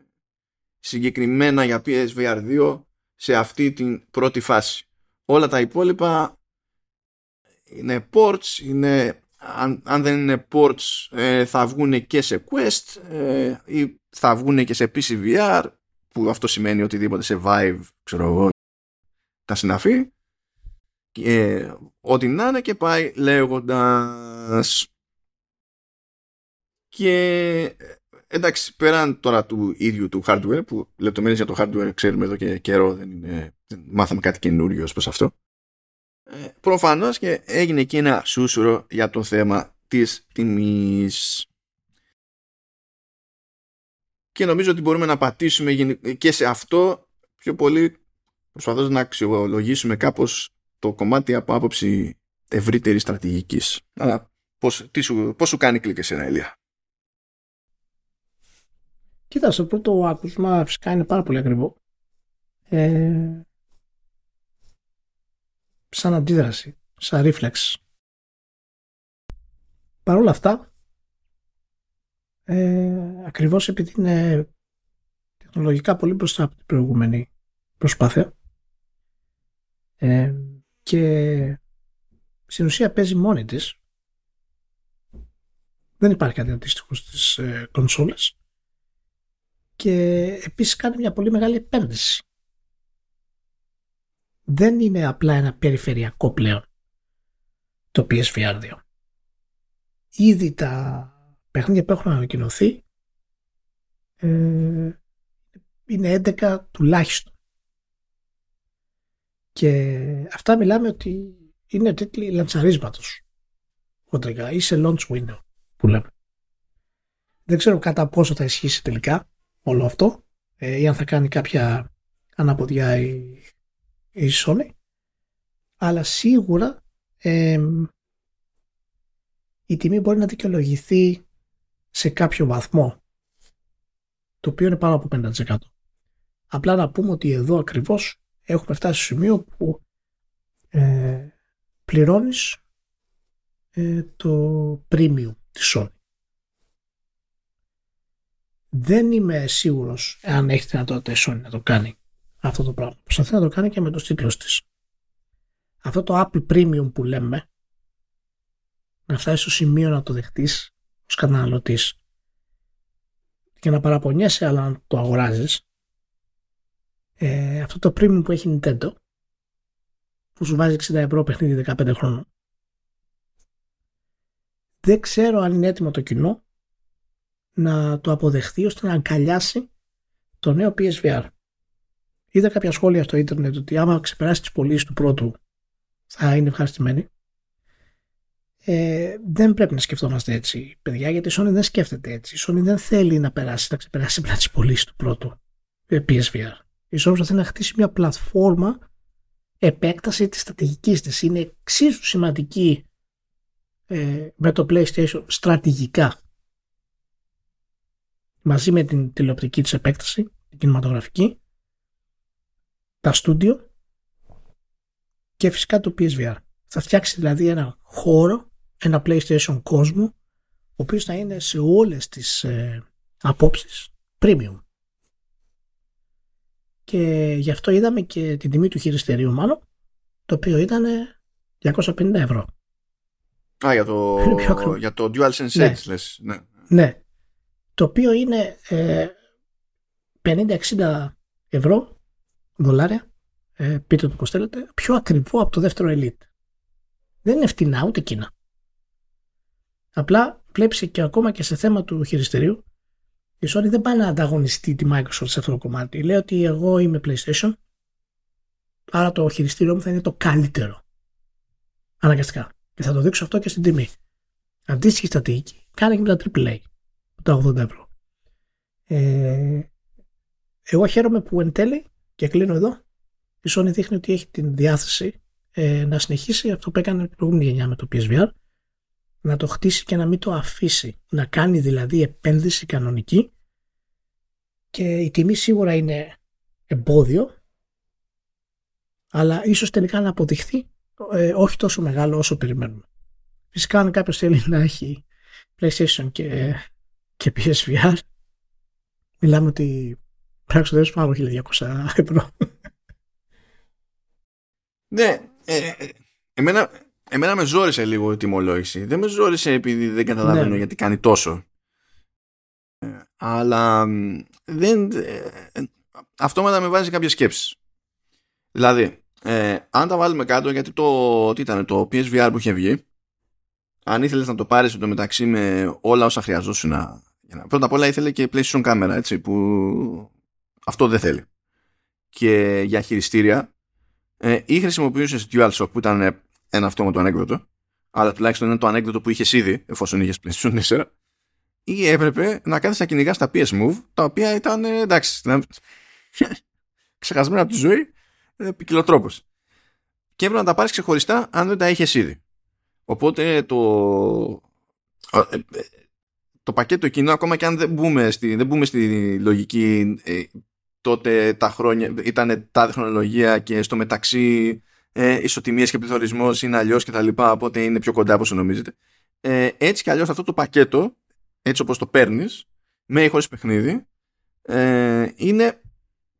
συγκεκριμένα για PSVR 2 σε αυτή την πρώτη φάση. Όλα τα υπόλοιπα είναι ports, είναι αν, αν δεν είναι ports ε, θα βγουν και σε Quest ε, ή θα βγουν και σε PCVR που αυτό σημαίνει οτιδήποτε σε Vive ξέρω εγώ τα συναφή και ό,τι να είναι και πάει λέγοντας. Και εντάξει πέραν τώρα του ίδιου του hardware που λεπτομέρειες για το hardware ξέρουμε εδώ και καιρό δεν, είναι, δεν μάθαμε κάτι καινούριο προς αυτό ε, προφανώς και έγινε και ένα σούσουρο για το θέμα της τιμής και νομίζω ότι μπορούμε να πατήσουμε και σε αυτό πιο πολύ προσπαθώντας να αξιολογήσουμε κάπως το κομμάτι από άποψη ευρύτερης στρατηγικής. Αλλά πώς, τι σου, πώς σου κάνει κλικ εσένα, Ελία; Κοίτα, στο πρώτο άκουσμα φυσικά είναι πάρα πολύ ακριβό. Ε, σαν αντίδραση, σαν ρίφλεξ. Παρ' όλα αυτά, ε, ακριβώς επειδή είναι τεχνολογικά πολύ μπροστά από την προηγούμενη προσπάθεια. Ε, και στην ουσία παίζει μόνη της. Δεν υπάρχει κάτι αντίστοιχο στις ε, κονσόλες. Και επίσης κάνει μια πολύ μεγάλη επένδυση. Δεν είναι απλά ένα περιφερειακό πλέον το PSVR 2 ήδη τα παιχνίδια που έχουν ανακοινωθεί ε, είναι 11 τουλάχιστον. Και αυτά μιλάμε ότι είναι τίτλοι λαντσαρίσματος χοντρικά ή σε launch window που λέμε. Δεν ξέρω κατά πόσο θα ισχύσει τελικά όλο αυτό ε, ή αν θα κάνει κάποια αναποδιά η, η Sony αλλά σίγουρα ε, η τιμή μπορεί να δικαιολογηθεί σε κάποιο βαθμό το οποίο είναι πάνω από 50%. Απλά να πούμε ότι εδώ ακριβώς έχουμε φτάσει στο σημείο που ε, πληρώνεις ε, το premium της Sony. Δεν είμαι σίγουρος αν έχεις δυνατότητα η Sony να το κάνει αυτό το πράγμα. Προσπαθεί να το κάνει και με το τίτλο της. Αυτό το Apple Premium που λέμε να φτάσει στο σημείο να το δεχτείς ως καταναλωτής και να παραπονιέσαι αλλά να το αγοράζεις ε, αυτό το premium που έχει Nintendo που σου βάζει 60 ευρώ παιχνίδι 15 χρόνων δεν ξέρω αν είναι έτοιμο το κοινό να το αποδεχθεί ώστε να αγκαλιάσει το νέο PSVR. Είδα κάποια σχόλια στο ίντερνετ ότι άμα ξεπεράσει τις πωλήσεις του πρώτου θα είναι ευχαριστημένοι. Ε, δεν πρέπει να σκεφτόμαστε έτσι, παιδιά, γιατί η Sony δεν σκέφτεται έτσι. Η Sony δεν θέλει να περάσει, να ξεπεράσει απλά τι πωλήσει του πρώτου ε, PSVR. Η Sony θέλει να χτίσει μια πλατφόρμα επέκταση της στρατηγικής της. Είναι εξίσου σημαντική ε, με το PlayStation στρατηγικά μαζί με την τηλεοπτική της επέκταση, την κινηματογραφική, τα στούντιο και φυσικά το PSVR. Θα φτιάξει δηλαδή ένα χώρο ένα PlayStation κόσμο ο οποίος θα είναι σε όλες τις ε, απόψεις premium. Και γι' αυτό είδαμε και την τιμή του χειριστηρίου μάλλον το οποίο ήταν 250 ευρώ. Α, για το, <laughs> για το DualSense ναι. Edge λες. Ναι. ναι. Το οποίο είναι ε, 50-60 ευρώ, δολάρια, ε, πείτε το πώς θέλετε, πιο ακριβό από το δεύτερο Elite. Δεν είναι φτηνά ούτε εκείνα. Απλά βλέπει και ακόμα και σε θέμα του χειριστηρίου, η Sony δεν πάει να ανταγωνιστεί τη Microsoft σε αυτό το κομμάτι. Λέει ότι εγώ είμαι PlayStation, άρα το χειριστήριό μου θα είναι το καλύτερο. Αναγκαστικά. Και θα το δείξω αυτό και στην τιμή. Αντίστοιχη στρατηγική κάνει και με τα AAA, τα 80 ευρώ. Ε, εγώ χαίρομαι που εν τέλει, και κλείνω εδώ, η Sony δείχνει ότι έχει την διάθεση ε, να συνεχίσει αυτό που έκανε την προηγούμενη γενιά με το PSVR, να το χτίσει και να μην το αφήσει. Να κάνει δηλαδή επένδυση κανονική και η τιμή σίγουρα είναι εμπόδιο αλλά ίσως τελικά να αποδειχθεί ε, όχι τόσο μεγάλο όσο περιμένουμε. Φυσικά αν κάποιος θέλει να έχει PlayStation και, και PSVR μιλάμε ότι πρέπει να ξοδέψει πάνω από 1200 ευρώ. Ναι, ε, ε, εμένα εμένα με ζόρισε λίγο η τιμολόγηση. Δεν με ζόρισε επειδή δεν καταλαβαίνω ναι. γιατί κάνει τόσο. Ε, αλλά δεν, ε, αυτόματα με βάζει κάποιες σκέψεις. Δηλαδή, ε, αν τα βάλουμε κάτω, γιατί το, τι ήταν, το PSVR που είχε βγει, αν ήθελες να το πάρεις το μεταξύ με όλα όσα χρειαζόσουν να... Πρώτα απ' όλα ήθελε και PlayStation κάμερα, έτσι, που αυτό δεν θέλει. Και για χειριστήρια, ε, ή χρησιμοποιούσες DualShock που ήταν ένα αυτόματο ανέκδοτο, αλλά τουλάχιστον είναι το ανέκδοτο που είχες ήδη, εφόσον είχες PlayStation 4, ή έπρεπε να κάθεσαι να κυνηγάς τα PS Move, τα οποία ήταν ε, εντάξει, <laughs> ξεχασμένα από τη ζωή, ε, ποικιλοτρόπο. Και έπρεπε να τα πάρεις ξεχωριστά αν δεν τα είχες ήδη. Οπότε το, ε, το πακέτο εκείνο, ακόμα και αν δεν μπούμε στη, δεν μπούμε στη λογική τότε τα χρόνια ήταν τα τεχνολογία και στο μεταξύ ε, ισοτιμίες και πληθωρισμός είναι αλλιώς και τα λοιπά οπότε είναι πιο κοντά από νομίζετε. Ε, έτσι κι αλλιώς αυτό το πακέτο έτσι όπως το παίρνεις, με ή χωρίς παιχνίδι ε, είναι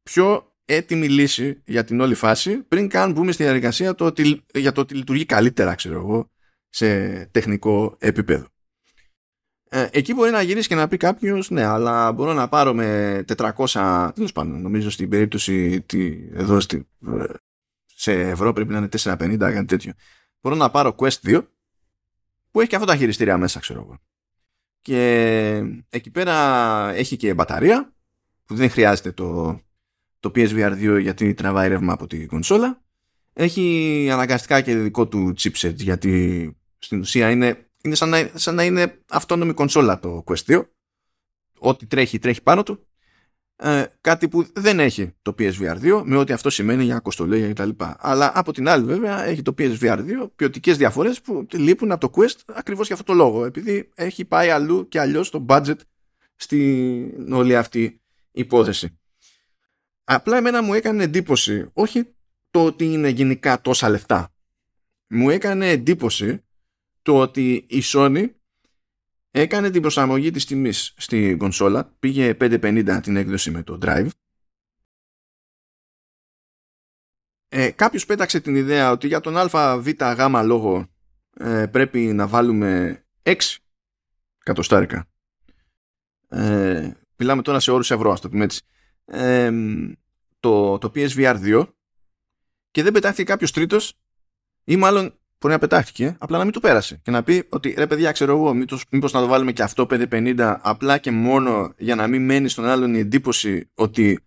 πιο έτοιμη λύση για την όλη φάση πριν καν μπούμε στη διαδικασία το ότι, για το ότι λειτουργεί καλύτερα ξέρω εγώ σε τεχνικό επίπεδο. Ε, εκεί μπορεί να γυρίσεις και να πει κάποιος, ναι, αλλά μπορώ να πάρω με 400, τέλο πάντων, νομίζω στην περίπτωση τη, εδώ στη, σε ευρώ πρέπει να είναι 450, κάτι τέτοιο. Μπορώ να πάρω Quest 2 που έχει και αυτά τα χειριστήρια μέσα, ξέρω εγώ. Και εκεί πέρα έχει και μπαταρία που δεν χρειάζεται το, το PSVR 2 γιατί τραβάει ρεύμα από την κονσόλα. Έχει αναγκαστικά και δικό του chipset γιατί στην ουσία είναι είναι σαν να, σαν να είναι αυτόνομη κονσόλα το Quest 2. Ό,τι τρέχει, τρέχει πάνω του. Ε, κάτι που δεν έχει το PSVR 2 με ό,τι αυτό σημαίνει για κοστολέγια κτλ. Αλλά από την άλλη βέβαια έχει το PSVR 2 ποιοτικές διαφορές που λείπουν από το Quest ακριβώς για αυτό το λόγο επειδή έχει πάει αλλού και αλλιώς το budget στην όλη αυτή υπόθεση. Απλά εμένα μου έκανε εντύπωση όχι το ότι είναι γενικά τόσα λεφτά. Μου έκανε εντύπωση το ότι η Sony έκανε την προσαρμογή της τιμής στην κονσόλα, πήγε 550 την έκδοση με το Drive. Ε, κάποιος πέταξε την ιδέα ότι για τον αβ γ λόγο ε, πρέπει να βάλουμε 6 κατοστάρικα. Ε, μιλάμε τώρα σε όρους ευρώ, ας το πούμε έτσι. Ε, το, το PSVR 2 και δεν πετάχθηκε κάποιος τρίτος ή μάλλον μπορεί να πετάχτηκε, απλά να μην το πέρασε. Και να πει ότι ρε παιδιά, ξέρω εγώ, μήπως να το βάλουμε και αυτό 550 απλά και μόνο για να μην μένει στον άλλον η εντύπωση ότι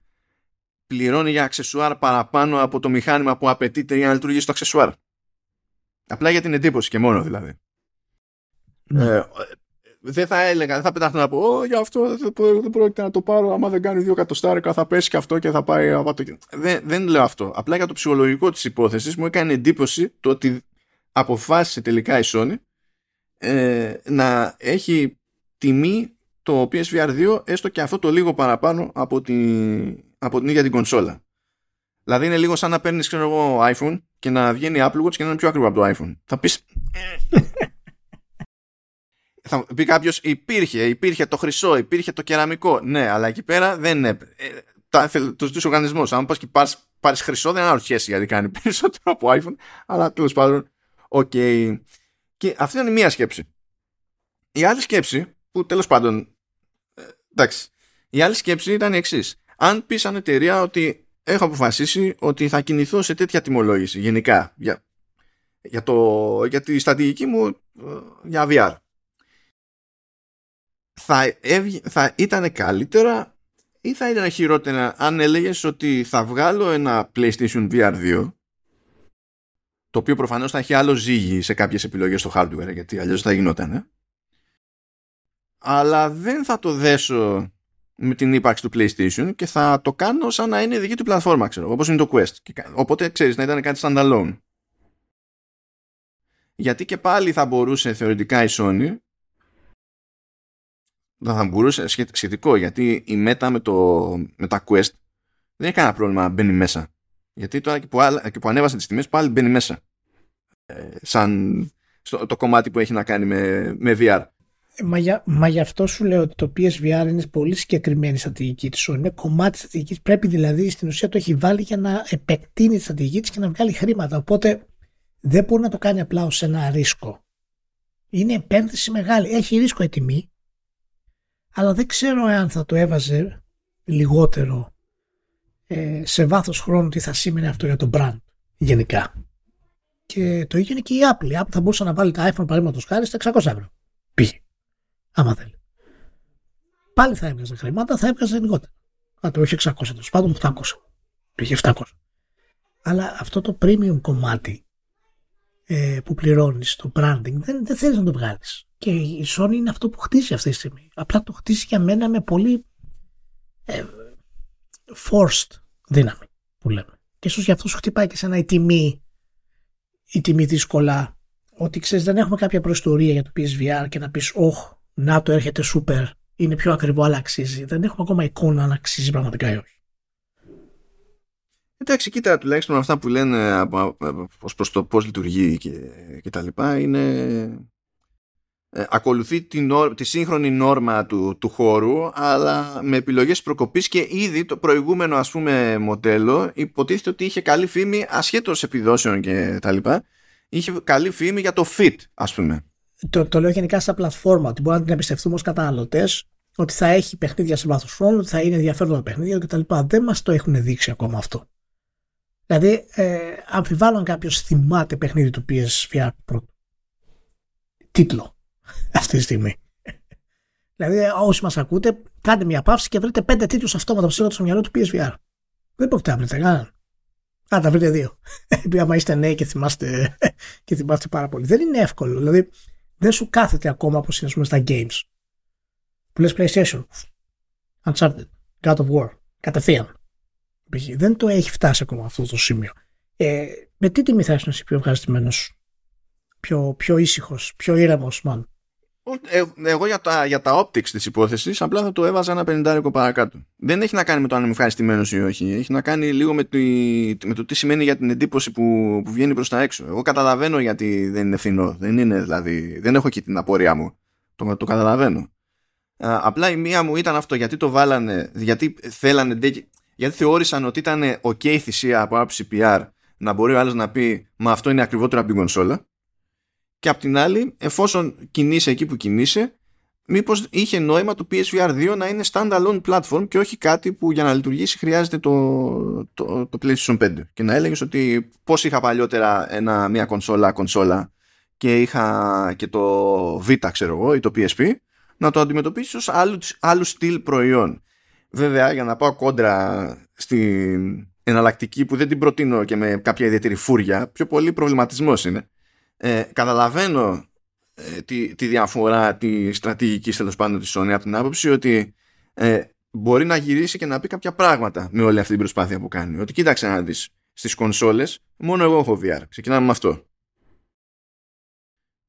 πληρώνει για αξεσουάρ παραπάνω από το μηχάνημα που απαιτείται για να λειτουργήσει το αξεσουάρ. Απλά για την εντύπωση και μόνο δηλαδή. Ναι. Ε, δεν θα έλεγα, δεν θα πετάχτω να πω Ω, για αυτό δεν πρόκειται να το πάρω άμα δεν κάνει δύο κατοστάρικα θα πέσει και αυτό και θα πάει από το... δεν, δεν λέω αυτό απλά για το ψυχολογικό της υπόθεσης μου έκανε εντύπωση το ότι αποφάσισε τελικά η Sony ε, να έχει τιμή το PSVR 2 έστω και αυτό το λίγο παραπάνω από την, από την ίδια την κονσόλα. Δηλαδή είναι λίγο σαν να παίρνεις εγώ iPhone και να βγαίνει Apple Watch και να είναι πιο ακριβό από το iPhone. Θα πεις... θα πει κάποιος, υπήρχε, υπήρχε το χρυσό, υπήρχε το κεραμικό. Ναι, αλλά εκεί πέρα δεν είναι. Ε, του δύο οργανισμού. Αν πας και πάρεις χρυσό, δεν αναρωτιέσαι γιατί κάνει περισσότερο από iPhone. Αλλά τέλος πάντων Οκ. Και αυτή ήταν η μία σκέψη. Η άλλη σκέψη, που τέλος πάντων. Ε, εντάξει. Η άλλη σκέψη ήταν η εξής. Αν πεις σαν εταιρεία ότι έχω αποφασίσει ότι θα κινηθώ σε τέτοια τιμολόγηση γενικά για, για, το, για τη στρατηγική μου ε, για VR. Θα, θα ήταν καλύτερα ή θα ήταν χειρότερα αν έλεγες ότι θα βγάλω ένα PlayStation VR 2 το οποίο προφανώς θα έχει άλλο ζύγι σε κάποιες επιλογές στο hardware γιατί αλλιώς θα γινόταν ε; αλλά δεν θα το δέσω με την ύπαρξη του PlayStation και θα το κάνω σαν να είναι δική του πλατφόρμα ξέρω, όπως είναι το Quest. Οπότε ξέρεις να ήταν κάτι standalone. Γιατί και πάλι θα μπορούσε θεωρητικά η Sony θα μπορούσε σχετικό γιατί η Meta με, το, με τα Quest δεν έχει κανένα πρόβλημα να μπαίνει μέσα γιατί τώρα και που, και που ανέβασε τις τιμές πάλι μπαίνει μέσα. Ε, σαν στο, το κομμάτι που έχει να κάνει με, με VR. Ε, μα, για, μα γι' αυτό σου λέω ότι το PSVR είναι πολύ συγκεκριμένη στρατηγική της Είναι κομμάτι της στρατηγικής. Πρέπει δηλαδή στην ουσία το έχει βάλει για να επεκτείνει τη στρατηγική της και να βγάλει χρήματα. Οπότε δεν μπορεί να το κάνει απλά ως ένα ρίσκο. Είναι επένδυση μεγάλη. Έχει ρίσκο η τιμή, αλλά δεν ξέρω αν θα το έβαζε λιγότερο ε, σε βάθος χρόνου τι θα σήμαινε αυτό για το brand γενικά. Και το είχε και η Apple. Η Apple θα μπορούσε να βάλει τα iPhone παραδείγματος χάρη στα 600 ευρώ. Πήγε. Άμα θέλει. Πάλι θα έβγαζε χρήματα, θα έβγαζε λιγότερο. Α, το όχι 600, τέλος πάντων 800. Πήγε 700. Αλλά αυτό το premium κομμάτι ε, που πληρώνεις το branding δεν, δεν θέλεις να το βγάλεις. Και η Sony είναι αυτό που χτίζει αυτή τη στιγμή. Απλά το χτίζει για μένα με πολύ ε, forced δύναμη που λέμε. Και ίσω γι' αυτό σου χτυπάει και σε ένα η τιμή, η τιμή δύσκολα. Ότι ξέρεις, δεν έχουμε κάποια προϊστορία για το PSVR και να πεις, Ωχ, να το έρχεται super, είναι πιο ακριβό, αλλά αξίζει. Δεν έχουμε ακόμα εικόνα αν αξίζει πραγματικά ή όχι. Εντάξει, κοίτα, τουλάχιστον αυτά που λένε ως προς το πώς λειτουργεί και, και τα λοιπά είναι... Ε, ακολουθεί τη, τη σύγχρονη νόρμα του, του χώρου αλλά με επιλογές προκοπής και ήδη το προηγούμενο ας πούμε μοντέλο υποτίθεται ότι είχε καλή φήμη ασχέτως επιδόσεων και τα λοιπά είχε καλή φήμη για το fit ας πούμε το, το λέω γενικά στα πλατφόρμα ότι μπορούμε να την εμπιστευτούμε ως καταναλωτές ότι θα έχει παιχνίδια σε βάθος χρόνου ότι θα είναι ενδιαφέροντα παιχνίδια κτλ. Δεν μας το έχουν δείξει ακόμα αυτό. Δηλαδή, ε, αμφιβάλλω αν κάποιος θυμάται παιχνίδι του PSVR πρώτο. Τίτλο αυτή τη στιγμή. δηλαδή, όσοι μας ακούτε, κάντε μια παύση και βρείτε πέντε τίτλους αυτόματα που στο μυαλό του PSVR. Δεν πρόκειται να βρείτε κανέναν. Α, τα βρείτε δύο. <laughs> Επειδή άμα είστε νέοι και θυμάστε, και θυμάστε πάρα πολύ. Δεν είναι εύκολο. Δηλαδή, δεν σου κάθεται ακόμα όπως είναι στα games. Που λες PlayStation. Uncharted. God of War. Κατευθείαν. Δεν το έχει φτάσει ακόμα αυτό το σημείο. Ε, με τι τιμή θα ήσουν εσύ πιο ευχαριστημένος, πιο, πιο ήσυχος, πιο ήρεμος, μάλλον; Ε, εγώ για τα, για τα optics της υπόθεσης απλά θα το έβαζα ένα πενιντάρικο παρακάτω. Δεν έχει να κάνει με το αν είμαι ευχαριστημένος ή όχι. Έχει να κάνει λίγο με, το, με το τι σημαίνει για την εντύπωση που, που βγαίνει προς τα έξω. Εγώ καταλαβαίνω γιατί δεν είναι φθηνό. Δεν είναι δηλαδή. Δεν έχω και την απορία μου. Το, το καταλαβαίνω. Α, απλά η μία μου ήταν αυτό γιατί το βάλανε, γιατί θέλανε γιατί θεώρησαν ότι ήταν ok θυσία από άψη PR να μπορεί ο άλλος να πει Μα αυτό είναι ακριβότερο από την κονσόλα. Και απ' την άλλη, εφόσον κινείσαι εκεί που κινείσαι, μήπως είχε νόημα το PSVR 2 να είναι standalone platform και όχι κάτι που για να λειτουργήσει χρειάζεται το, το, το PlayStation 5. Και να έλεγες ότι πώς είχα παλιότερα ένα, μια κονσόλα κονσόλα και είχα και το Vita, ξέρω εγώ, ή το PSP, να το αντιμετωπίσεις ως άλλου, άλλου στυλ προϊόν. Βέβαια, για να πάω κόντρα στην εναλλακτική που δεν την προτείνω και με κάποια ιδιαίτερη φούρια, πιο πολύ προβληματισμός είναι. Ε, καταλαβαίνω ε, τη, τη διαφορά τη στρατηγικής τέλος πάντων της Sony από την άποψη ότι ε, μπορεί να γυρίσει και να πει κάποια πράγματα με όλη αυτή την προσπάθεια που κάνει. Ότι κοίταξε να δεις στις κονσόλες, μόνο εγώ έχω VR. Ξεκινάμε με αυτό.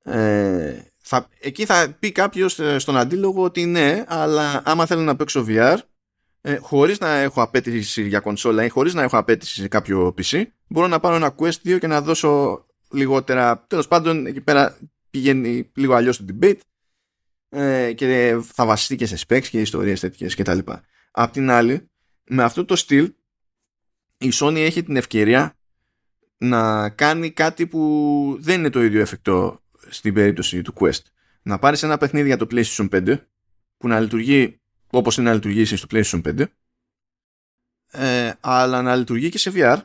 Ε, θα, εκεί θα πει κάποιος ε, στον αντίλογο ότι ναι, αλλά άμα θέλω να παίξω VR, ε, χωρίς να έχω απέτηση για κονσόλα ή χωρίς να έχω απέτηση σε κάποιο PC μπορώ να πάρω ένα Quest 2 και να δώσω λιγότερα τέλος πάντων εκεί πέρα πηγαίνει λίγο αλλιώς το debate ε, και θα βασιστεί και σε specs και ιστορίες τέτοιες κτλ. Απ' την άλλη με αυτό το στυλ η Sony έχει την ευκαιρία να κάνει κάτι που δεν είναι το ίδιο εφικτό στην περίπτωση του Quest. Να πάρεις ένα παιχνίδι για το PlayStation 5 που να λειτουργεί όπως είναι να λειτουργήσει στο PlayStation 5 ε, αλλά να λειτουργεί και σε VR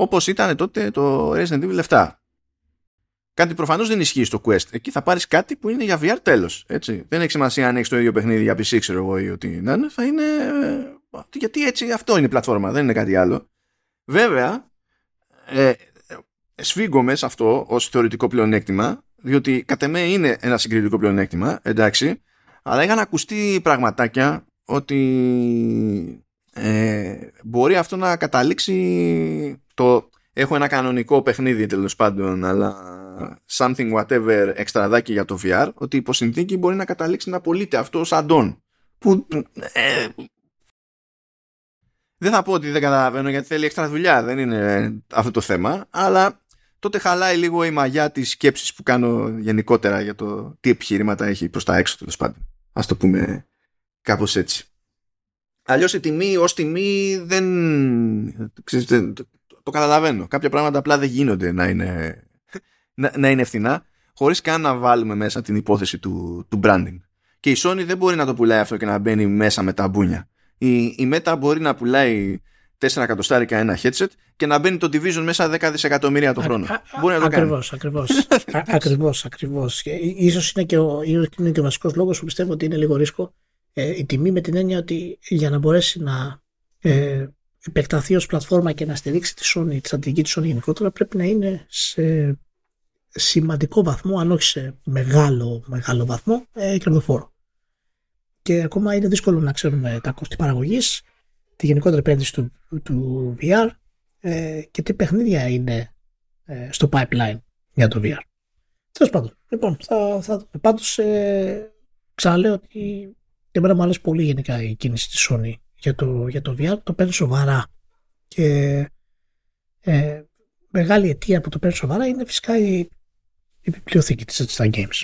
όπως ήταν τότε το Resident Evil 7 κάτι προφανώς δεν ισχύει στο Quest. Εκεί θα πάρεις κάτι που είναι για VR τέλος έτσι. δεν έχει σημασία αν έχεις το ίδιο παιχνίδι για PC ξέρω εγώ ή ότι να είναι. Θα είναι ε, γιατί έτσι αυτό είναι η πλατφόρμα δεν είναι κάτι άλλο. Βέβαια ε, σφίγγομαι σε αυτό ως θεωρητικό πλεονέκτημα διότι κατ' εμέ είναι ένα συγκριτικό πλεονέκτημα εντάξει αλλά είχαν ακουστεί πραγματάκια ότι ε, μπορεί αυτό να καταλήξει το έχω ένα κανονικό παιχνίδι τέλος πάντων αλλά something whatever εξτραδάκι για το VR ότι υπό συνθήκη μπορεί να καταλήξει να πωλείται αυτό σαν τον που ε, δεν θα πω ότι δεν καταλαβαίνω γιατί θέλει έξτρα δουλειά δεν είναι αυτό το θέμα αλλά τότε χαλάει λίγο η μαγιά της σκέψης που κάνω γενικότερα για το τι επιχειρήματα έχει προς τα έξω τέλος πάντων. Ας το πούμε κάπως έτσι. Αλλιώς η τιμή ως τιμή δεν... Ξέρετε, το, Το καταλαβαίνω. Κάποια πράγματα απλά δεν γίνονται να είναι, να, να είναι φθηνά χωρίς καν να βάλουμε μέσα την υπόθεση του, του branding. Και η Sony δεν μπορεί να το πουλάει αυτό και να μπαίνει μέσα με τα μπούνια. Η, η Meta μπορεί να πουλάει 4 εκατοστάρικα ένα headset και να μπαίνει το Division μέσα 10 δισεκατομμύρια το χρόνο. Α, μπορεί να το ακριβώς, κάνει. Ακριβώς, ακριβώς, <laughs> ακριβώς. Και ίσως είναι και ο, είναι και ο βασικός λόγος που πιστεύω ότι είναι λίγο ρίσκο ε, η τιμή με την έννοια ότι για να μπορέσει να ε, επεκταθεί ως πλατφόρμα και να στηρίξει τη Sony, τη στρατηγική της Sony γενικότερα πρέπει να είναι σε σημαντικό βαθμό, αν όχι σε μεγάλο, μεγάλο βαθμό, ε, κερδοφόρο. Και ακόμα είναι δύσκολο να ξέρουμε τα κόστη παραγωγής, τη γενικότερη επένδυση του, του VR ε, και τι παιχνίδια είναι ε, στο pipeline για το VR. Τέλος πάντων, λοιπόν, θα, θα πάντως ε, ξαναλέω ότι εμένα μου αρέσει πολύ γενικά η κίνηση της Sony για το, για το VR, το παίρνει σοβαρά και ε, μεγάλη αιτία που το παίρνει σοβαρά είναι φυσικά η, η βιβλιοθήκη της στα games.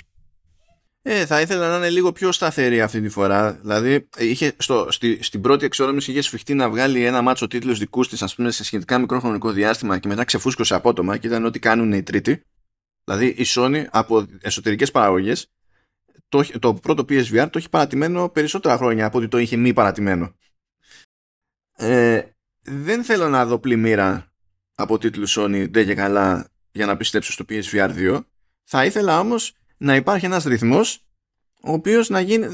Ε, θα ήθελα να είναι λίγο πιο σταθερή αυτή τη φορά. Δηλαδή, είχε στο, στη, στην πρώτη εξόρμηση είχε σφιχτεί να βγάλει ένα μάτσο τίτλους δικούς της, ας πούμε, σε σχετικά μικρό χρονικό διάστημα και μετά ξεφούσκωσε απότομα και ήταν ό,τι κάνουν οι τρίτοι. Δηλαδή, η Sony από εσωτερικές παραγωγές το, το πρώτο PSVR το έχει παρατημένο περισσότερα χρόνια από ότι το είχε μη παρατημένο. Ε, δεν θέλω να δω πλημμύρα από τίτλους Sony δεν και καλά για να πιστέψω στο PSVR 2. Θα ήθελα όμως να υπάρχει ένας ρυθμός ο οποίος να, γίνει,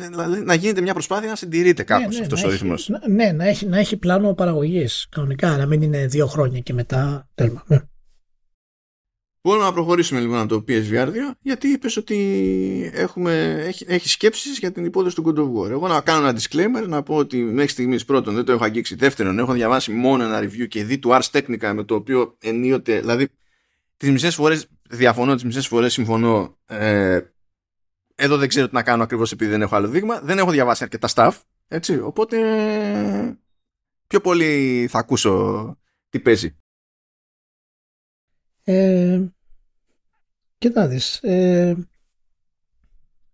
να γίνεται μια προσπάθεια να συντηρείται κάπως ναι, ναι, αυτό ο ρυθμός. Ναι, να έχει, να έχει πλάνο παραγωγής κανονικά, να μην είναι δύο χρόνια και μετά τέρμα. Ναι. Μπορούμε να προχωρήσουμε λοιπόν από το PSVR 2 γιατί είπες ότι έχουμε, έχει, έχει σκέψεις για την υπόθεση του God of War. Εγώ να κάνω ένα disclaimer να πω ότι μέχρι στιγμής πρώτον δεν το έχω αγγίξει. Δεύτερον, έχω διαβάσει μόνο ένα review και δει του Ars Technica με το οποίο ενίοτε. Δηλαδή, τις μισές φορές διαφωνώ, τις μισές φορές συμφωνώ. Ε, εδώ δεν ξέρω τι να κάνω ακριβώς επειδή δεν έχω άλλο δείγμα. Δεν έχω διαβάσει αρκετά staff. Έτσι, οπότε πιο πολύ θα ακούσω τι παίζει. Ε, κοίτα δεις, ε,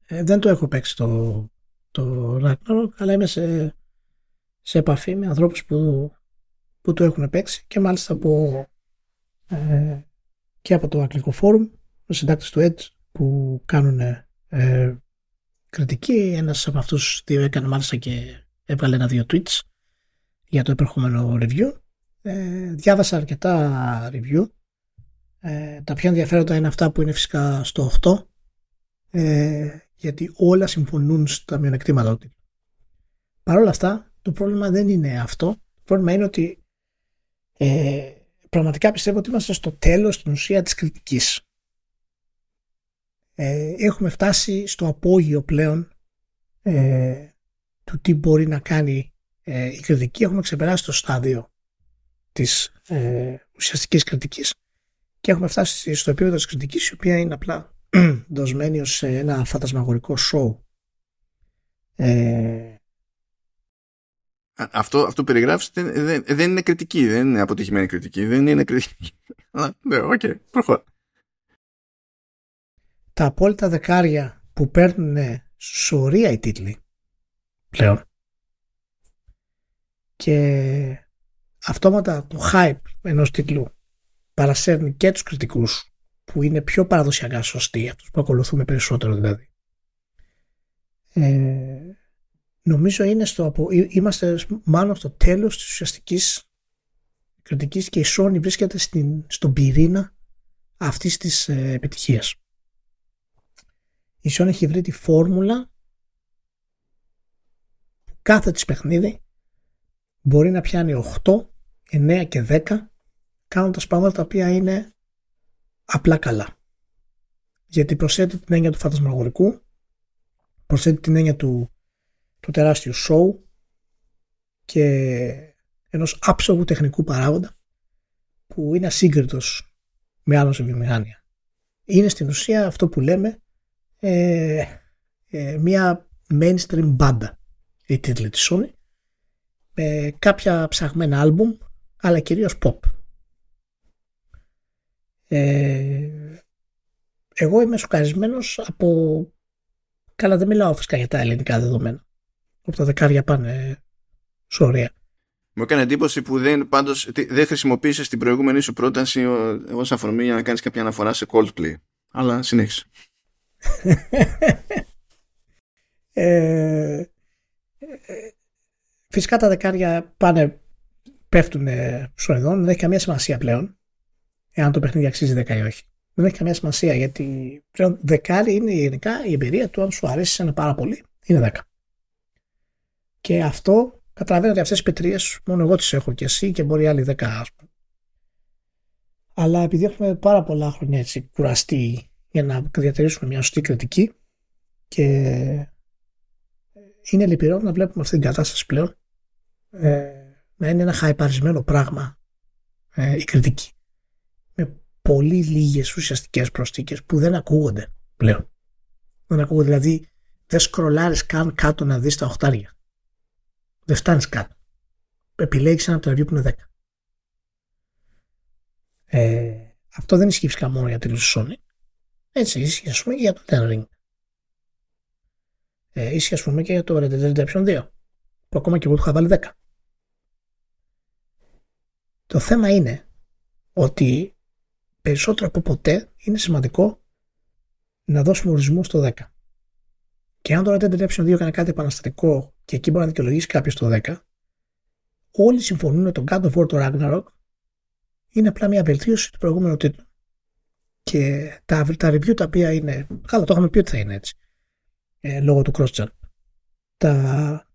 ε, δεν το έχω παίξει το, το Ragnarok, αλλά είμαι σε, σε επαφή με ανθρώπους που, που το έχουν παίξει και μάλιστα από, ε, και από το Αγγλικό Φόρουμ, ο συντάκτης του Edge που κάνουν ε, κριτική. Ένας από αυτούς δύο έκανε μάλιστα και έβγαλε ένα-δύο tweets για το επερχόμενο review. Ε, διάβασα αρκετά review ε, τα πιο ενδιαφέροντα είναι αυτά που είναι φυσικά στο 8 ε, γιατί όλα συμφωνούν στα μειονεκτήματα του Παρ' όλα αυτά το πρόβλημα δεν είναι αυτό. Το πρόβλημα είναι ότι ε, πραγματικά πιστεύω ότι είμαστε στο τέλος στην ουσία της κριτικής. Ε, έχουμε φτάσει στο απόγειο πλέον ε, του τι μπορεί να κάνει ε, η κριτική. Έχουμε ξεπεράσει το στάδιο της ε, ουσιαστικής κριτικής και έχουμε φτάσει στο επίπεδο της κριτικής η οποία είναι απλά <clears throat> δοσμένη ως ένα φαντασμαγορικό σοου. Ε... Αυτό, αυτό περιγράφεις δεν, δεν, δεν, είναι κριτική, δεν είναι αποτυχημένη κριτική, δεν είναι κριτική. <laughs> ναι, OK, okay, προχωρά. Τα απόλυτα δεκάρια που παίρνουν σωρεία οι τίτλοι πλέον και αυτόματα το hype ενός τίτλου παρασέρνει και τους κριτικούς που είναι πιο παραδοσιακά σωστοί, αυτούς που ακολουθούμε περισσότερο δηλαδή. Ε, νομίζω είναι στο, είμαστε μάλλον στο τέλος της ουσιαστικής κριτικής και η Sony βρίσκεται στην, στον πυρήνα αυτής της ε, επιτυχίας. Η Sony έχει βρει τη φόρμουλα κάθε της παιχνίδι μπορεί να πιάνει 8, 9 και 10 κάνοντας πράγματα τα οποία είναι απλά καλά. Γιατί προσθέτει την έννοια του φαντασμαγορικού, προσθέτει την έννοια του, του τεράστιου σοου και ενός άψογου τεχνικού παράγοντα που είναι ασύγκριτος με άλλο σε βιομηχανία. Είναι στην ουσία αυτό που λέμε ε, ε, μια mainstream μπάντα η τίτλη της Sony με κάποια ψαγμένα άλμπουμ αλλά κυρίως pop. Ε, εγώ είμαι σοκαρισμένος από... Καλά δεν μιλάω φυσικά για τα ελληνικά δεδομένα. Από τα δεκάρια πάνε σωρία. Μου έκανε εντύπωση που δεν, πάντως, δεν χρησιμοποίησες την προηγούμενη σου πρόταση ως αφορμή για να κάνεις κάποια αναφορά σε Coldplay. Αλλά συνέχισε. <laughs> ε, φυσικά τα δεκάρια πάνε, πέφτουν στο εδόν, δεν έχει καμία σημασία πλέον εάν το παιχνίδι αξίζει 10 ή όχι. Δεν έχει καμία σημασία γιατί πλέον δεκάρι είναι γενικά η εμπειρία του αν σου αρέσει ένα πάρα πολύ είναι 10. Και αυτό καταλαβαίνω ότι αυτές τι πετρίες μόνο εγώ τις έχω και εσύ και μπορεί άλλοι 10 ας πούμε. Αλλά επειδή έχουμε πάρα πολλά χρόνια έτσι κουραστεί για να διατηρήσουμε μια σωστή κριτική και είναι λυπηρό να βλέπουμε αυτή την κατάσταση πλέον ε, να είναι ένα χαϊπαρισμένο πράγμα ε, η κριτική με πολύ λίγες ουσιαστικές προστίκες που δεν ακούγονται πλέον. Δεν ακούγονται, δηλαδή δεν σκρολάρεις καν κάτω να δεις τα οχτάρια. Δεν φτάνεις κάτω. Επιλέγεις ένα από τα που είναι 10. Ε, αυτό δεν ισχύει φυσικά μόνο για τη Sony. Έτσι, ισχύει ας πούμε για το Ten Ring. Ε, ισχύει ας πούμε και για το Red Dead Redemption 2. Που ακόμα και εγώ του είχα βάλει 10. Το θέμα είναι ότι περισσότερο από ποτέ είναι σημαντικό να δώσουμε ορισμό στο 10. Και αν το Red Dead Redemption 2 έκανε κάτι επαναστατικό και εκεί μπορεί να δικαιολογήσει κάποιος το 10, όλοι συμφωνούν ότι το God of War το Ragnarok είναι απλά μια βελτίωση του προηγούμενου τίτλου. Και τα, τα review τα οποία είναι. Καλά, το είχαμε πει ότι θα είναι έτσι. Ε, λόγω του cross Τα,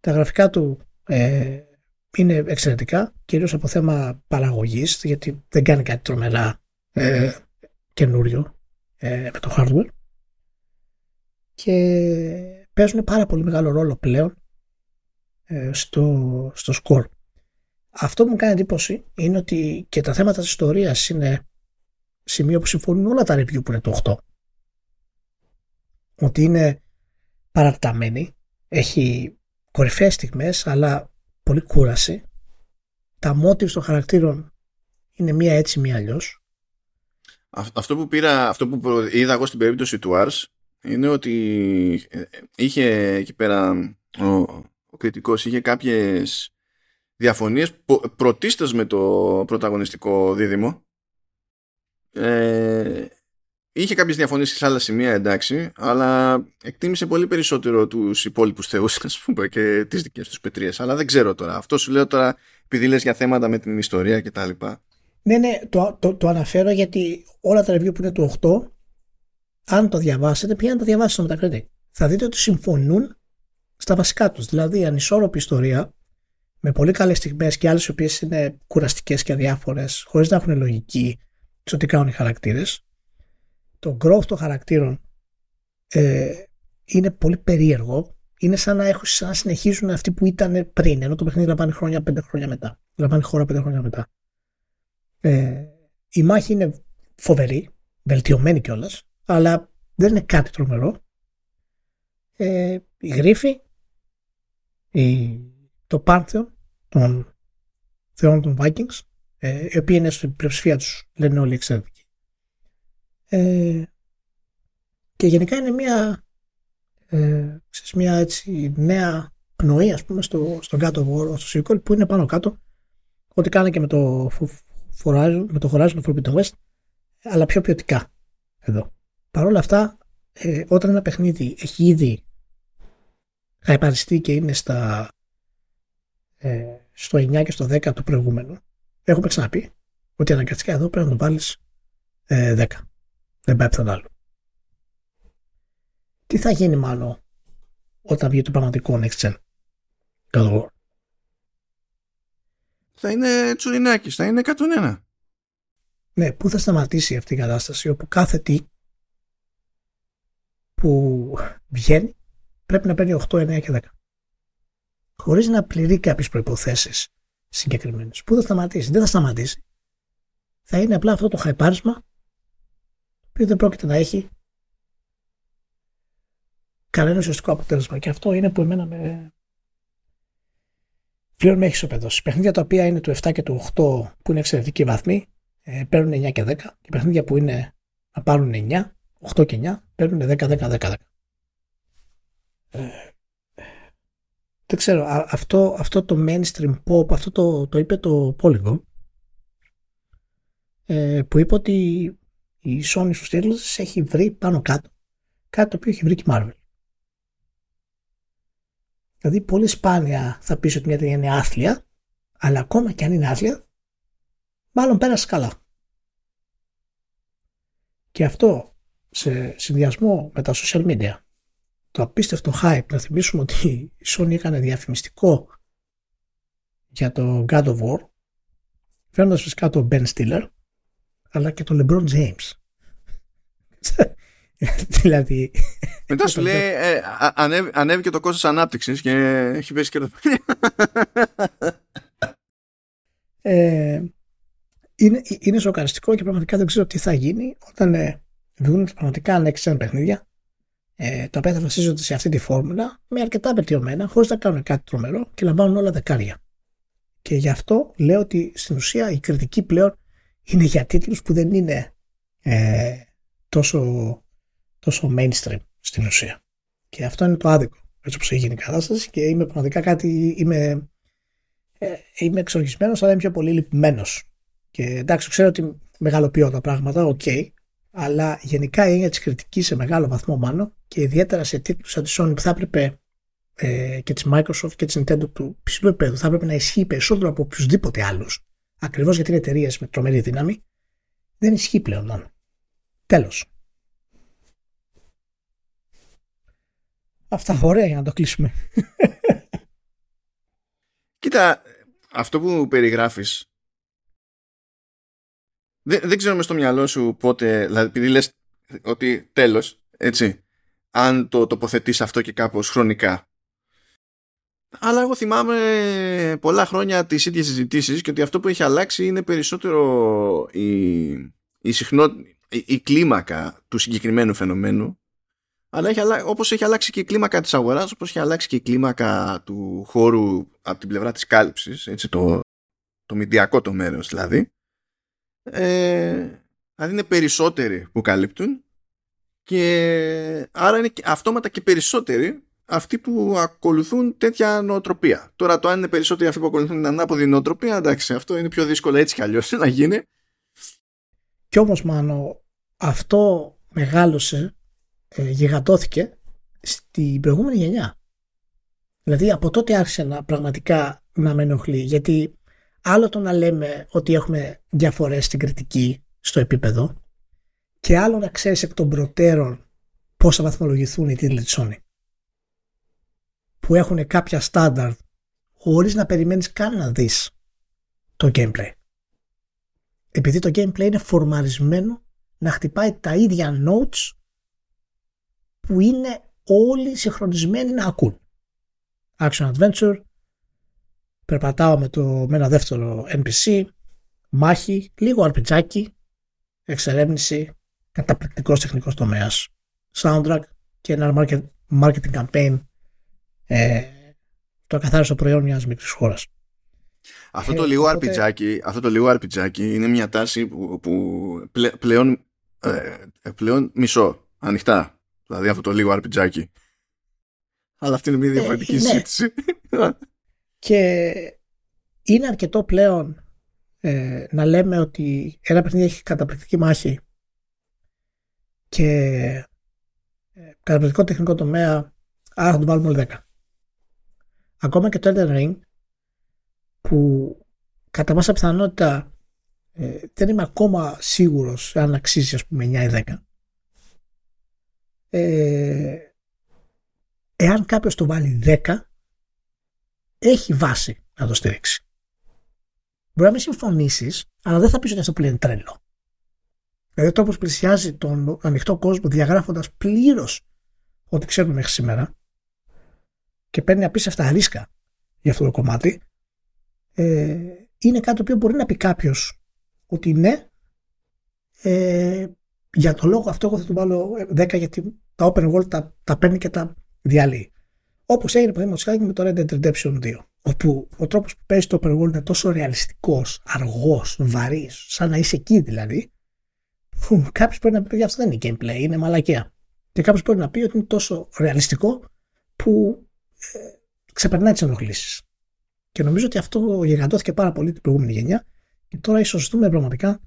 τα γραφικά του ε, είναι εξαιρετικά, κυρίως από θέμα παραγωγής, γιατί δεν κάνει κάτι τρομερά ε, καινούριο ε, με το hardware και παίζουν πάρα πολύ μεγάλο ρόλο πλέον ε, στο, στο score. Αυτό που μου κάνει εντύπωση είναι ότι και τα θέματα της ιστορίας είναι σημείο που συμφωνούν όλα τα review που είναι το 8. Ότι είναι παραρταμένη, έχει κορυφαίες στιγμές, αλλά πολύ κούραση. Τα motives των χαρακτήρων είναι μία έτσι, μία αλλιώς. Αυτό που πήρα, αυτό που είδα εγώ στην περίπτωση του Ars είναι ότι ε, είχε εκεί πέρα ο, ο κριτικός είχε κάποιες διαφωνίες πρωτίστως με το πρωταγωνιστικό δίδυμο ε, είχε κάποιες διαφωνίες σε άλλα σημεία εντάξει αλλά εκτίμησε πολύ περισσότερο τους υπόλοιπους θεούς ας πούμε, και τις δικές τους πετρίες. Αλλά δεν ξέρω τώρα. Αυτό σου λέω τώρα επειδή λες για θέματα με την ιστορία και τα λοιπά. Ναι ναι το, το, το αναφέρω γιατί όλα τα review που είναι του 8 αν το διαβάσετε πια να τα διαβάσετε στο Metacritic θα δείτε ότι συμφωνούν στα βασικά τους. Δηλαδή ανισόρροπη ιστορία με πολύ καλές στιγμές και άλλες οι οποίες είναι κουραστικές και αδιάφορες χωρίς να έχουν λογική στο τι κάνουν οι χαρακτήρες το growth των χαρακτήρων ε, είναι πολύ περίεργο. Είναι σαν να, έχουν, σαν να συνεχίζουν αυτοί που ήταν πριν, ενώ το παιχνίδι λαμβάνει χρόνια πέντε χρόνια μετά. Λαμβάνει χώρα πέντε χρόνια μετά. Ε, η μάχη είναι φοβερή, βελτιωμένη κιόλας, αλλά δεν είναι κάτι τρομερό. Ε, η γρίφη, η, το Πάνθεο των θεών των Vikings, ε, οι οποίοι είναι στην πλειοψηφία τους, λένε όλοι εξαιρετικοί. Ε, και γενικά είναι μια, ε, ξέρεις, μια έτσι νέα πνοή ας πούμε στο, στον κάτω βόρο, στο sequel που είναι πάνω κάτω ό,τι κάνει και με το Horizon, με το Horizon Forbidden West αλλά πιο ποιοτικά εδώ. Παρ' όλα αυτά ε, όταν ένα παιχνίδι έχει ήδη χαϊπαριστεί και είναι στα ε, στο 9 και στο 10 του προηγούμενου έχουμε ξαναπεί ότι αναγκαστικά εδώ πρέπει να το βάλεις ε, 10 δεν πάει πιθανό Τι θα γίνει μάλλον όταν βγει το πραγματικό Next Gen; God War. Θα είναι τσουρινάκι, θα είναι 101. Ναι, πού θα σταματήσει αυτή η κατάσταση όπου κάθε τι που βγαίνει πρέπει να παίρνει 8, 9 και 10. Χωρίς να πληρεί κάποιες προϋποθέσεις συγκεκριμένες. Πού θα σταματήσει; Δεν θα σταματήσει. Θα είναι απλά αυτό το χαϊπάρισμα οποίο δεν πρόκειται να έχει κανένα ουσιαστικό αποτέλεσμα. Και αυτό είναι που εμένα με. Πλέον με έχει ισοπεδώσει. Παιχνίδια τα οποία είναι του 7 και του 8 που είναι εξαιρετικοί βαθμοί ε, παίρνουν 9 και 10 και παιχνίδια που είναι να πάρουν 9, 8 και 9 παίρνουν 10, 10, 10, 10. Ε, δεν ξέρω, αυτό, αυτό το mainstream pop, αυτό το, το είπε το Polygon, ε, που είπε ότι η Sony στους τίτλους έχει βρει πάνω κάτω κάτι το οποίο έχει βρει και η Marvel. Δηλαδή πολύ σπάνια θα πεις ότι μια ταινία είναι άθλια, αλλά ακόμα και αν είναι άθλια, μάλλον πέρασε καλά. Και αυτό σε συνδυασμό με τα social media, το απίστευτο hype, να θυμίσουμε ότι η Sony έκανε διαφημιστικό για το God of War, φέρνοντας φυσικά τον Ben Stiller, αλλά και τον LeBron James. <laughs> δηλαδή. Μετά σου λέει, <laughs> ε, ανέβηκε το κόστος ανάπτυξης και έχει πέσει και το <laughs> ε, είναι, είναι σοκαριστικό και πραγματικά δεν ξέρω τι θα γίνει όταν ε, βγουν πραγματικά next gen παιχνίδια ε, τα οποία θα βασίζονται σε αυτή τη φόρμουλα με αρκετά βελτιωμένα χωρίς να κάνουν κάτι τρομερό και λαμβάνουν όλα δεκάρια. Και γι' αυτό λέω ότι στην ουσία η κριτική πλέον είναι για τίτλους που δεν είναι ε, τόσο τόσο mainstream στην ουσία. Και αυτό είναι το άδικο έτσι όπως έχει γίνει η κατάσταση και είμαι πραγματικά κάτι, είμαι, ε, είμαι εξοργισμένος αλλά είμαι πιο πολύ λυπημένος. Και εντάξει ξέρω ότι μεγαλοποιώ τα πράγματα, OK, okay, αλλά γενικά η έννοια της κριτικής σε μεγάλο βαθμό μάλλον και ιδιαίτερα σε τίτλους σαν τη Sony που θα έπρεπε ε, και της Microsoft και της Nintendo του ψηλού επίπεδου θα έπρεπε να ισχύει περισσότερο από οποιουσδήποτε άλλους ακριβώς γιατί είναι εταιρείες με τρομερή δύναμη δεν ισχύει πλέον μάλλον. Τέλος. Αυτά ωραία για να το κλείσουμε. <laughs> Κοίτα, αυτό που περιγράφεις δεν, δεν ξέρω με στο μυαλό σου πότε, δηλαδή επειδή λες ότι τέλος, έτσι, αν το τοποθετείς αυτό και κάπως χρονικά. Αλλά εγώ θυμάμαι πολλά χρόνια τις ίδιες συζητήσεις και ότι αυτό που έχει αλλάξει είναι περισσότερο η, η, η, η κλίμακα του συγκεκριμένου φαινομένου. Αλλά έχει όπως έχει αλλάξει και η κλίμακα της αγοράς, όπως έχει αλλάξει και η κλίμακα του χώρου από την πλευρά της κάλυψης, έτσι, το, το μηντιακό το μέρος δηλαδή, ε, δηλαδή είναι περισσότεροι που καλύπτουν και άρα είναι αυτόματα και περισσότεροι αυτοί που ακολουθούν τέτοια νοοτροπία. Τώρα το αν είναι περισσότεροι αυτοί που ακολουθούν την ανάποδη νοοτροπία, εντάξει, αυτό είναι πιο δύσκολο έτσι κι αλλιώς να γίνει. Κι όμως Μάνο, αυτό μεγάλωσε ε, γιγαντώθηκε στην προηγούμενη γενιά. Δηλαδή από τότε άρχισε να πραγματικά να με ενοχλεί γιατί άλλο το να λέμε ότι έχουμε διαφορές στην κριτική στο επίπεδο και άλλο να ξέρεις εκ των προτέρων πώς θα βαθμολογηθούν οι τίτλοι της Sony που έχουν κάποια στάνταρ χωρίς να περιμένεις καν να δεις το gameplay. Επειδή το gameplay είναι φορμαρισμένο να χτυπάει τα ίδια notes που είναι όλοι συγχρονισμένοι να ακούν. Action Adventure, περπατάω με, το, με ένα δεύτερο NPC, μάχη, λίγο αρπιτζάκι, εξερεύνηση, καταπληκτικός τεχνικός τομέας, soundtrack και ένα marketing campaign ε, το καθάριστο προϊόν μιας μικρής χώρας. Αυτό το, ε, λίγο οπότε... αυτό το λίγο αρπιτζάκι είναι μια τάση που, που πλέον, ε, πλέον μισό, ανοιχτά Δηλαδή αυτό το λίγο RPG. Αλλά αυτή είναι μια διαφορετική ε, συζήτηση. <laughs> Και είναι αρκετό πλέον ε, να λέμε ότι ένα παιχνίδι έχει καταπληκτική μάχη και ε, καταπληκτικό τεχνικό τομέα, άρα θα το βάλουμε όλοι 10. Ακόμα και το Elden Ring που κατά πάσα πιθανότητα ε, δεν είμαι ακόμα σίγουρος αν αξίζει ας πούμε 9 ή 10 ε, εάν κάποιος το βάλει 10 έχει βάση να το στηρίξει. Μπορεί να μην συμφωνήσεις, αλλά δεν θα πεις ότι αυτό που είναι τρελό. Δηλαδή, ο τρόπος πλησιάζει τον ανοιχτό κόσμο διαγράφοντας πλήρως ό,τι ξέρουμε μέχρι σήμερα και παίρνει απίστευτα ρίσκα για αυτό το κομμάτι, ε, είναι κάτι το οποίο μπορεί να πει κάποιος ότι ναι, ε, για το λόγο αυτό εγώ θα του βάλω 10 γιατί τα open world τα, τα παίρνει και τα διαλύει. Όπως έγινε παραδείγματος χάρη με το Red Dead Redemption 2. Όπου ο τρόπος που παίζει το open world είναι τόσο ρεαλιστικός, αργός, βαρύς, σαν να είσαι εκεί δηλαδή, που κάποιος μπορεί να πει ότι αυτό δεν είναι gameplay, είναι μαλακία. Και κάποιος μπορεί να πει ότι είναι τόσο ρεαλιστικό που ε, ξεπερνάει τις ενοχλήσεις. Και νομίζω ότι αυτό γιγαντώθηκε πάρα πολύ την προηγούμενη γενιά και τώρα ίσως δούμε πραγματικά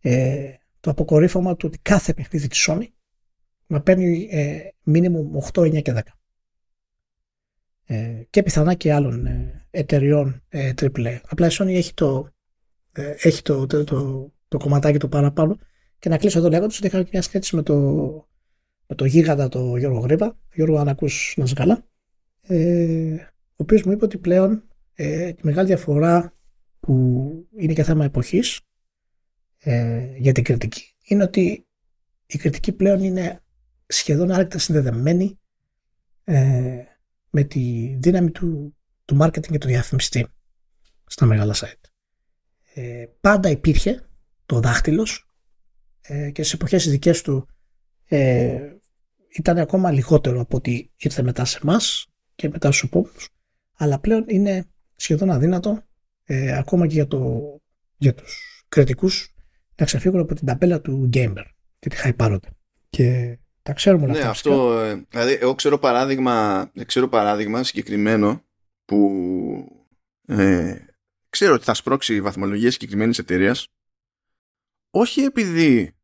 ε, το αποκορύφωμα του ότι κάθε παιχνίδι της Sony να παίρνει ε, minimum 8, 9 και 10. Ε, και πιθανά και άλλων ε, εταιριών ε, AAA. Απλά η Sony έχει το, ε, έχει το, το, το, το, κομματάκι το παραπάνω και να κλείσω εδώ λέγοντας ότι είχα μια σκέψη με το, με το γίγαντα το Γιώργο Γρήπα. Γιώργο, αν ακούς να είσαι καλά. Ε, ο οποίος μου είπε ότι πλέον ε, τη μεγάλη διαφορά που είναι και θέμα εποχής ε, για την κριτική είναι ότι η κριτική πλέον είναι σχεδόν άρρηκτα συνδεδεμένη ε, με τη δύναμη του, του marketing και του διαφημιστή στα μεγάλα site. Ε, πάντα υπήρχε το δάχτυλος ε, και στις εποχές δικές του ε, ήταν ακόμα λιγότερο από ότι ήρθε μετά σε εμάς και μετά στους επόμενους αλλά πλέον είναι σχεδόν αδύνατο ε, ακόμα και για, το, για τους κριτικούς να ξεφύγουν από την ταπέλα του gamer και τη χαϊπάρονται. Και τα ξέρουμε όλα ναι, αυτό. Ε, δηλαδή, εγώ ξέρω παράδειγμα, ξέρω παράδειγμα συγκεκριμένο που ε, ξέρω ότι θα σπρώξει βαθμολογία συγκεκριμένης εταιρείας όχι επειδή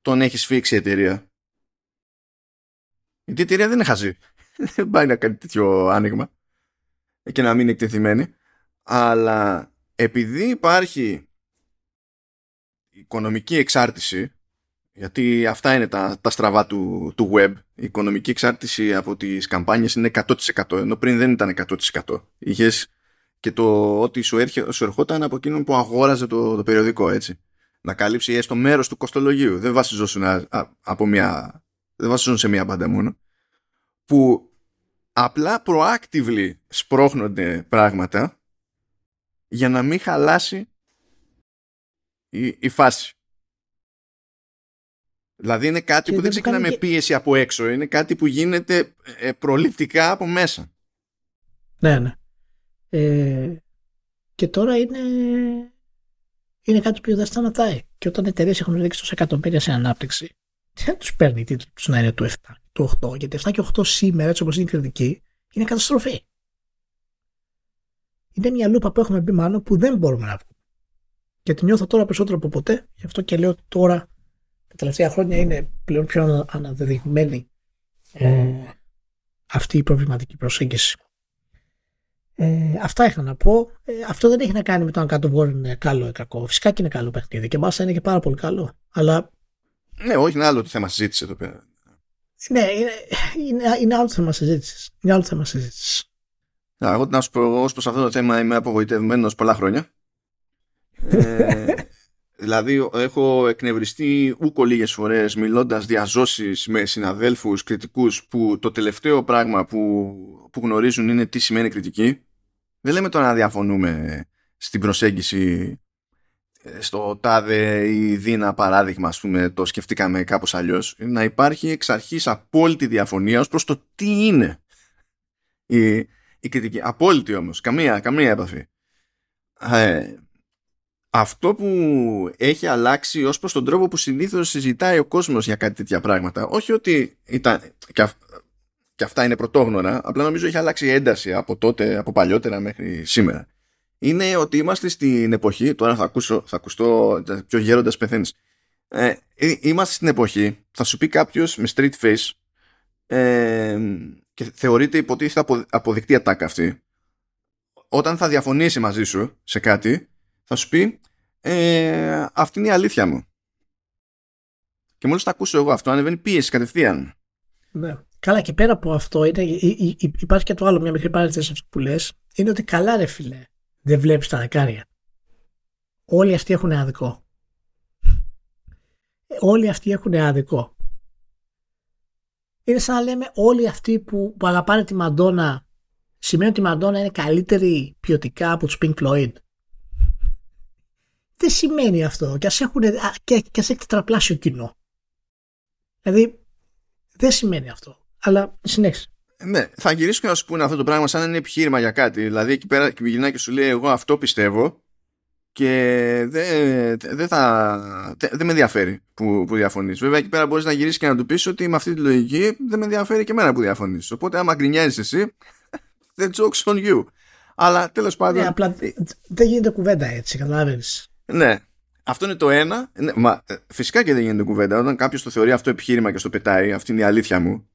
τον έχει σφίξει η εταιρεία. Γιατί η εταιρεία δεν είναι χαζή. <laughs> Δεν πάει να κάνει τέτοιο άνοιγμα και να μην είναι εκτεθειμένη. Αλλά επειδή υπάρχει οικονομική εξάρτηση γιατί αυτά είναι τα, τα στραβά του, του web. Η οικονομική εξάρτηση από τις καμπάνιες είναι 100% ενώ πριν δεν ήταν 100%. Είχες και το ότι σου, έρχε, σου ερχόταν από εκείνον που αγόραζε το, το περιοδικό έτσι. Να καλύψει έστω μέρος του κοστολογίου. Δεν βασιζόσουν, από μια, δεν βασιζόσουν σε μια μπάντα μόνο. Που απλά proactively σπρώχνονται πράγματα για να μην χαλάσει η, η φάση. Δηλαδή είναι κάτι που δεν ξεκινά με πίεση από έξω. Είναι κάτι που γίνεται ε, προληπτικά από μέσα. Ναι, ναι. Ε, και τώρα είναι, είναι κάτι που δεν σταματάει. Και όταν εταιρείες έχουν ρίξει τόσα εκατομμύρια σε ανάπτυξη, δεν τους παίρνει τίτλου να είναι του 7, του 8. Γιατί 7 και 8 σήμερα, έτσι όπως είναι η κριτική, είναι καταστροφή. Είναι μια λούπα που έχουμε μπει μάλλον που δεν μπορούμε να βγούμε. Και τη νιώθω τώρα περισσότερο από ποτέ. Γι' αυτό και λέω τώρα τα τελευταία χρόνια είναι πλέον πιο αναδεδειγμένη ε, αυτή η προβληματική προσέγγιση. Ε, αυτά είχα να πω. Ε, αυτό δεν έχει να κάνει με το αν κάτω βόρειο είναι καλό ή κακό. Φυσικά και είναι καλό παιχνίδι και μάλιστα είναι και πάρα πολύ καλό. Αλλά... Ναι, όχι, είναι άλλο το θέμα συζήτησης εδώ πέρα. Ναι, είναι, είναι, είναι άλλο θέμα συζήτησης. Είναι άλλο θέμα συζήτησης. Εγώ να σου πω, ως προς αυτό το θέμα είμαι απογοητευμένος πολλά χρόνια. ε, <laughs> Δηλαδή έχω εκνευριστεί ούκο λίγες φορές μιλώντας διαζώσεις με συναδέλφους κριτικούς που το τελευταίο πράγμα που, που γνωρίζουν είναι τι σημαίνει κριτική. Δεν λέμε τώρα να διαφωνούμε στην προσέγγιση ε, στο τάδε ή δίνα παράδειγμα ας πούμε το σκεφτήκαμε κάπως αλλιώς να υπάρχει εξ αρχής απόλυτη διαφωνία ως προς το τι είναι η, η κριτική. Απόλυτη όμως, καμία, καμία επαφή. Ε, αυτό που έχει αλλάξει ως προς τον τρόπο που συνήθως συζητάει ο κόσμος για κάτι τέτοια πράγματα όχι ότι ήταν και, και αυτά είναι πρωτόγνωρα απλά νομίζω έχει αλλάξει ένταση από τότε, από παλιότερα μέχρι σήμερα είναι ότι είμαστε στην εποχή τώρα θα, ακούσω, θα ακουστώ πιο γέροντας πεθαίνεις ε, ε, είμαστε στην εποχή θα σου πει κάποιος με street face ε, και θεωρείται υποτίθεται αποδεικτή ατάκα αυτή όταν θα διαφωνήσει μαζί σου σε κάτι θα σου πει ε, αυτή είναι η αλήθεια μου. Και μόλις τα ακούσω εγώ αυτό, ανεβαίνει πίεση κατευθείαν. Ναι. Καλά και πέρα από αυτό είναι, υπάρχει και το άλλο, μια μικρή παρένθεση αυτό που λες, είναι ότι καλά ρε φίλε, δεν βλέπεις τα δεκάρια. Όλοι αυτοί έχουν άδικο. Όλοι αυτοί έχουν άδικο. Είναι σαν να λέμε όλοι αυτοί που, που αγαπάνε τη Μαντόνα σημαίνει ότι η Μαντόνα είναι καλύτερη ποιοτικά από τους Pink Floyd δεν σημαίνει αυτό. Και ας έχουν, και, και έχει τετραπλάσιο κοινό. Δηλαδή, δεν σημαίνει αυτό. Αλλά συνέχισε. Ναι, θα γυρίσω και να σου πούνε αυτό το πράγμα σαν να είναι επιχείρημα για κάτι. Δηλαδή, εκεί πέρα και γυρνάει και σου λέει: Εγώ αυτό πιστεύω και δεν δε θα. Δεν με ενδιαφέρει που, που διαφωνείς. Βέβαια, εκεί πέρα μπορείς να γυρίσεις και να του πεις ότι με αυτή τη λογική δεν με ενδιαφέρει και εμένα που διαφωνείς. Οπότε, άμα γκρινιάζεις εσύ, <laughs> the joke's on you. Αλλά τέλος πάντων... Ναι, απλά δεν γίνεται κουβέντα έτσι, καταλάβεις. Ναι, αυτό είναι το ένα. Ναι, μα, ε, φυσικά και δεν γίνεται κουβέντα. Όταν κάποιος το θεωρεί αυτό επιχείρημα και στο πετάει, αυτή είναι η αλήθεια μου.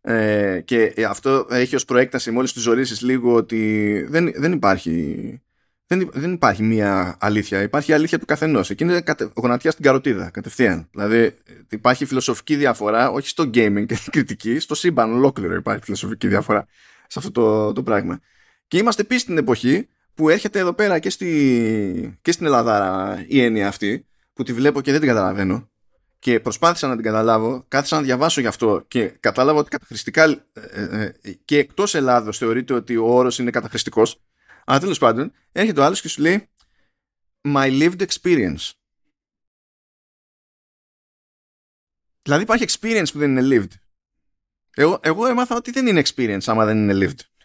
Ε, και αυτό έχει ως προέκταση μόλις του ζωρίσεις λίγο ότι δεν, δεν υπάρχει δεν, δεν υπάρχει μία αλήθεια. Υπάρχει η αλήθεια του καθενός. Εκείνη είναι κατε, γονατιά στην καροτίδα, κατευθείαν. Δηλαδή, υπάρχει φιλοσοφική διαφορά, όχι στο gaming και την κριτική, στο σύμπαν ολόκληρο υπάρχει φιλοσοφική διαφορά σε αυτό το, το πράγμα. Και είμαστε επίση στην εποχή που έρχεται εδώ πέρα και, στη, και στην Ελλάδα η έννοια αυτή, που τη βλέπω και δεν την καταλαβαίνω. Και προσπάθησα να την καταλάβω, κάθισα να διαβάσω γι' αυτό και κατάλαβα ότι καταχρηστικά ε, ε, ε, και εκτός Ελλάδος θεωρείται ότι ο όρος είναι καταχρηστικός. Αλλά τέλος πάντων, έρχεται ο άλλος και σου λέει My lived experience. Δηλαδή υπάρχει experience που δεν είναι lived. Εγώ, εγώ έμαθα ότι δεν είναι experience άμα δεν είναι lived.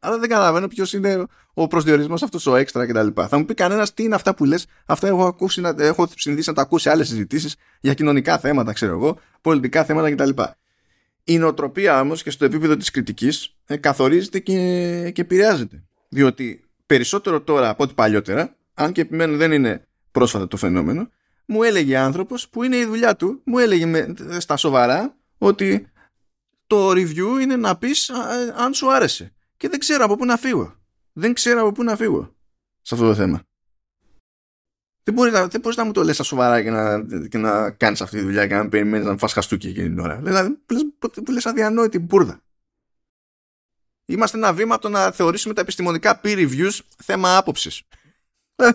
Αλλά δεν καταλαβαίνω ποιος είναι ο προσδιορισμός αυτός ο έξτρα κτλ. Θα μου πει κανένας τι είναι αυτά που λες. Αυτά έχω, ακούσει, έχω συνηθίσει να τα ακούσει σε άλλες συζητήσεις για κοινωνικά θέματα, ξέρω εγώ, πολιτικά θέματα κτλ. Η νοοτροπία όμως και στο επίπεδο της κριτικής ε, καθορίζεται και, και επηρεάζεται. Διότι περισσότερο τώρα από ό,τι παλιότερα, αν και επιμένω δεν είναι πρόσφατα το φαινόμενο, μου έλεγε άνθρωπος που είναι η δουλειά του, μου έλεγε με, στα σοβαρά ότι το review είναι να πεις αν σου άρεσε. Και δεν ξέρω από πού να φύγω. Δεν ξέρω από πού να φύγω σε αυτό το θέμα. Δεν μπορεί, να, δεν μπορείς να μου το λες στα σοβαρά και να, και να κάνεις αυτή τη δουλειά και να περιμένεις να φας χαστούκι εκείνη την ώρα. Δηλαδή, που λες αδιανόητη μπουρδα. Είμαστε ένα βήμα από το να θεωρήσουμε τα επιστημονικά peer reviews θέμα άποψης. <laughs>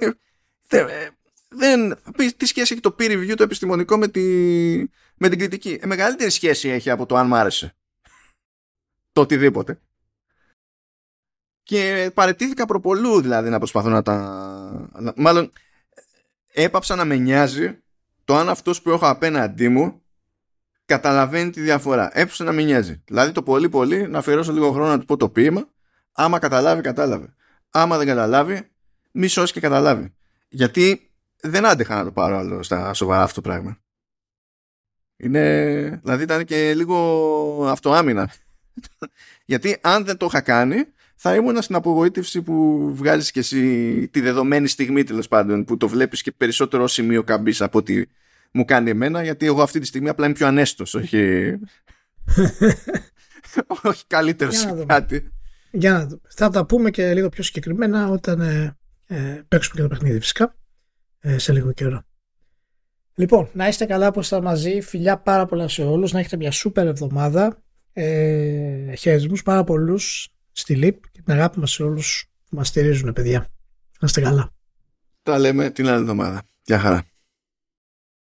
δεν, τι σχέση έχει το peer review το επιστημονικό με, τη, με την κριτική. Ε, μεγαλύτερη σχέση έχει από το αν μ' άρεσε. Το οτιδήποτε. Και παρετήθηκα προπολού δηλαδή να προσπαθώ να τα... Μάλλον έπαψα να με νοιάζει το αν αυτός που έχω απέναντί μου καταλαβαίνει τη διαφορά. Έπαψα να με νοιάζει. Δηλαδή το πολύ πολύ να αφιερώσω λίγο χρόνο να του πω το ποίημα. Άμα καταλάβει, κατάλαβε. Άμα δεν καταλάβει, μη σώσει και καταλάβει. Γιατί δεν άντεχα να το πάρω άλλο στα σοβαρά αυτό το πράγμα. Είναι, δηλαδή ήταν και λίγο αυτοάμυνα. <laughs> Γιατί αν δεν το είχα κάνει, θα ήμουν στην απογοήτευση που βγάζεις και εσύ τη δεδομένη στιγμή τέλος πάντων που το βλέπεις και περισσότερο σημείο καμπής από ότι μου κάνει εμένα γιατί εγώ αυτή τη στιγμή απλά είμαι πιο ανέστος όχι, <laughs> όχι καλύτερος σε κάτι για να δούμε. Θα τα πούμε και λίγο πιο συγκεκριμένα όταν ε, ε, παίξουμε και το παιχνίδι φυσικά ε, σε λίγο καιρό. Λοιπόν, να είστε καλά που είστε μαζί. Φιλιά πάρα πολλά σε όλους. Να έχετε μια σούπερ εβδομάδα. Ε, χαιρετισμούς πάρα πολλούς στη ΛΥΠ και την αγάπη μας σε όλους που μας στηρίζουν παιδιά. Να είστε καλά. Τα λέμε την άλλη εβδομάδα. Γεια χαρά.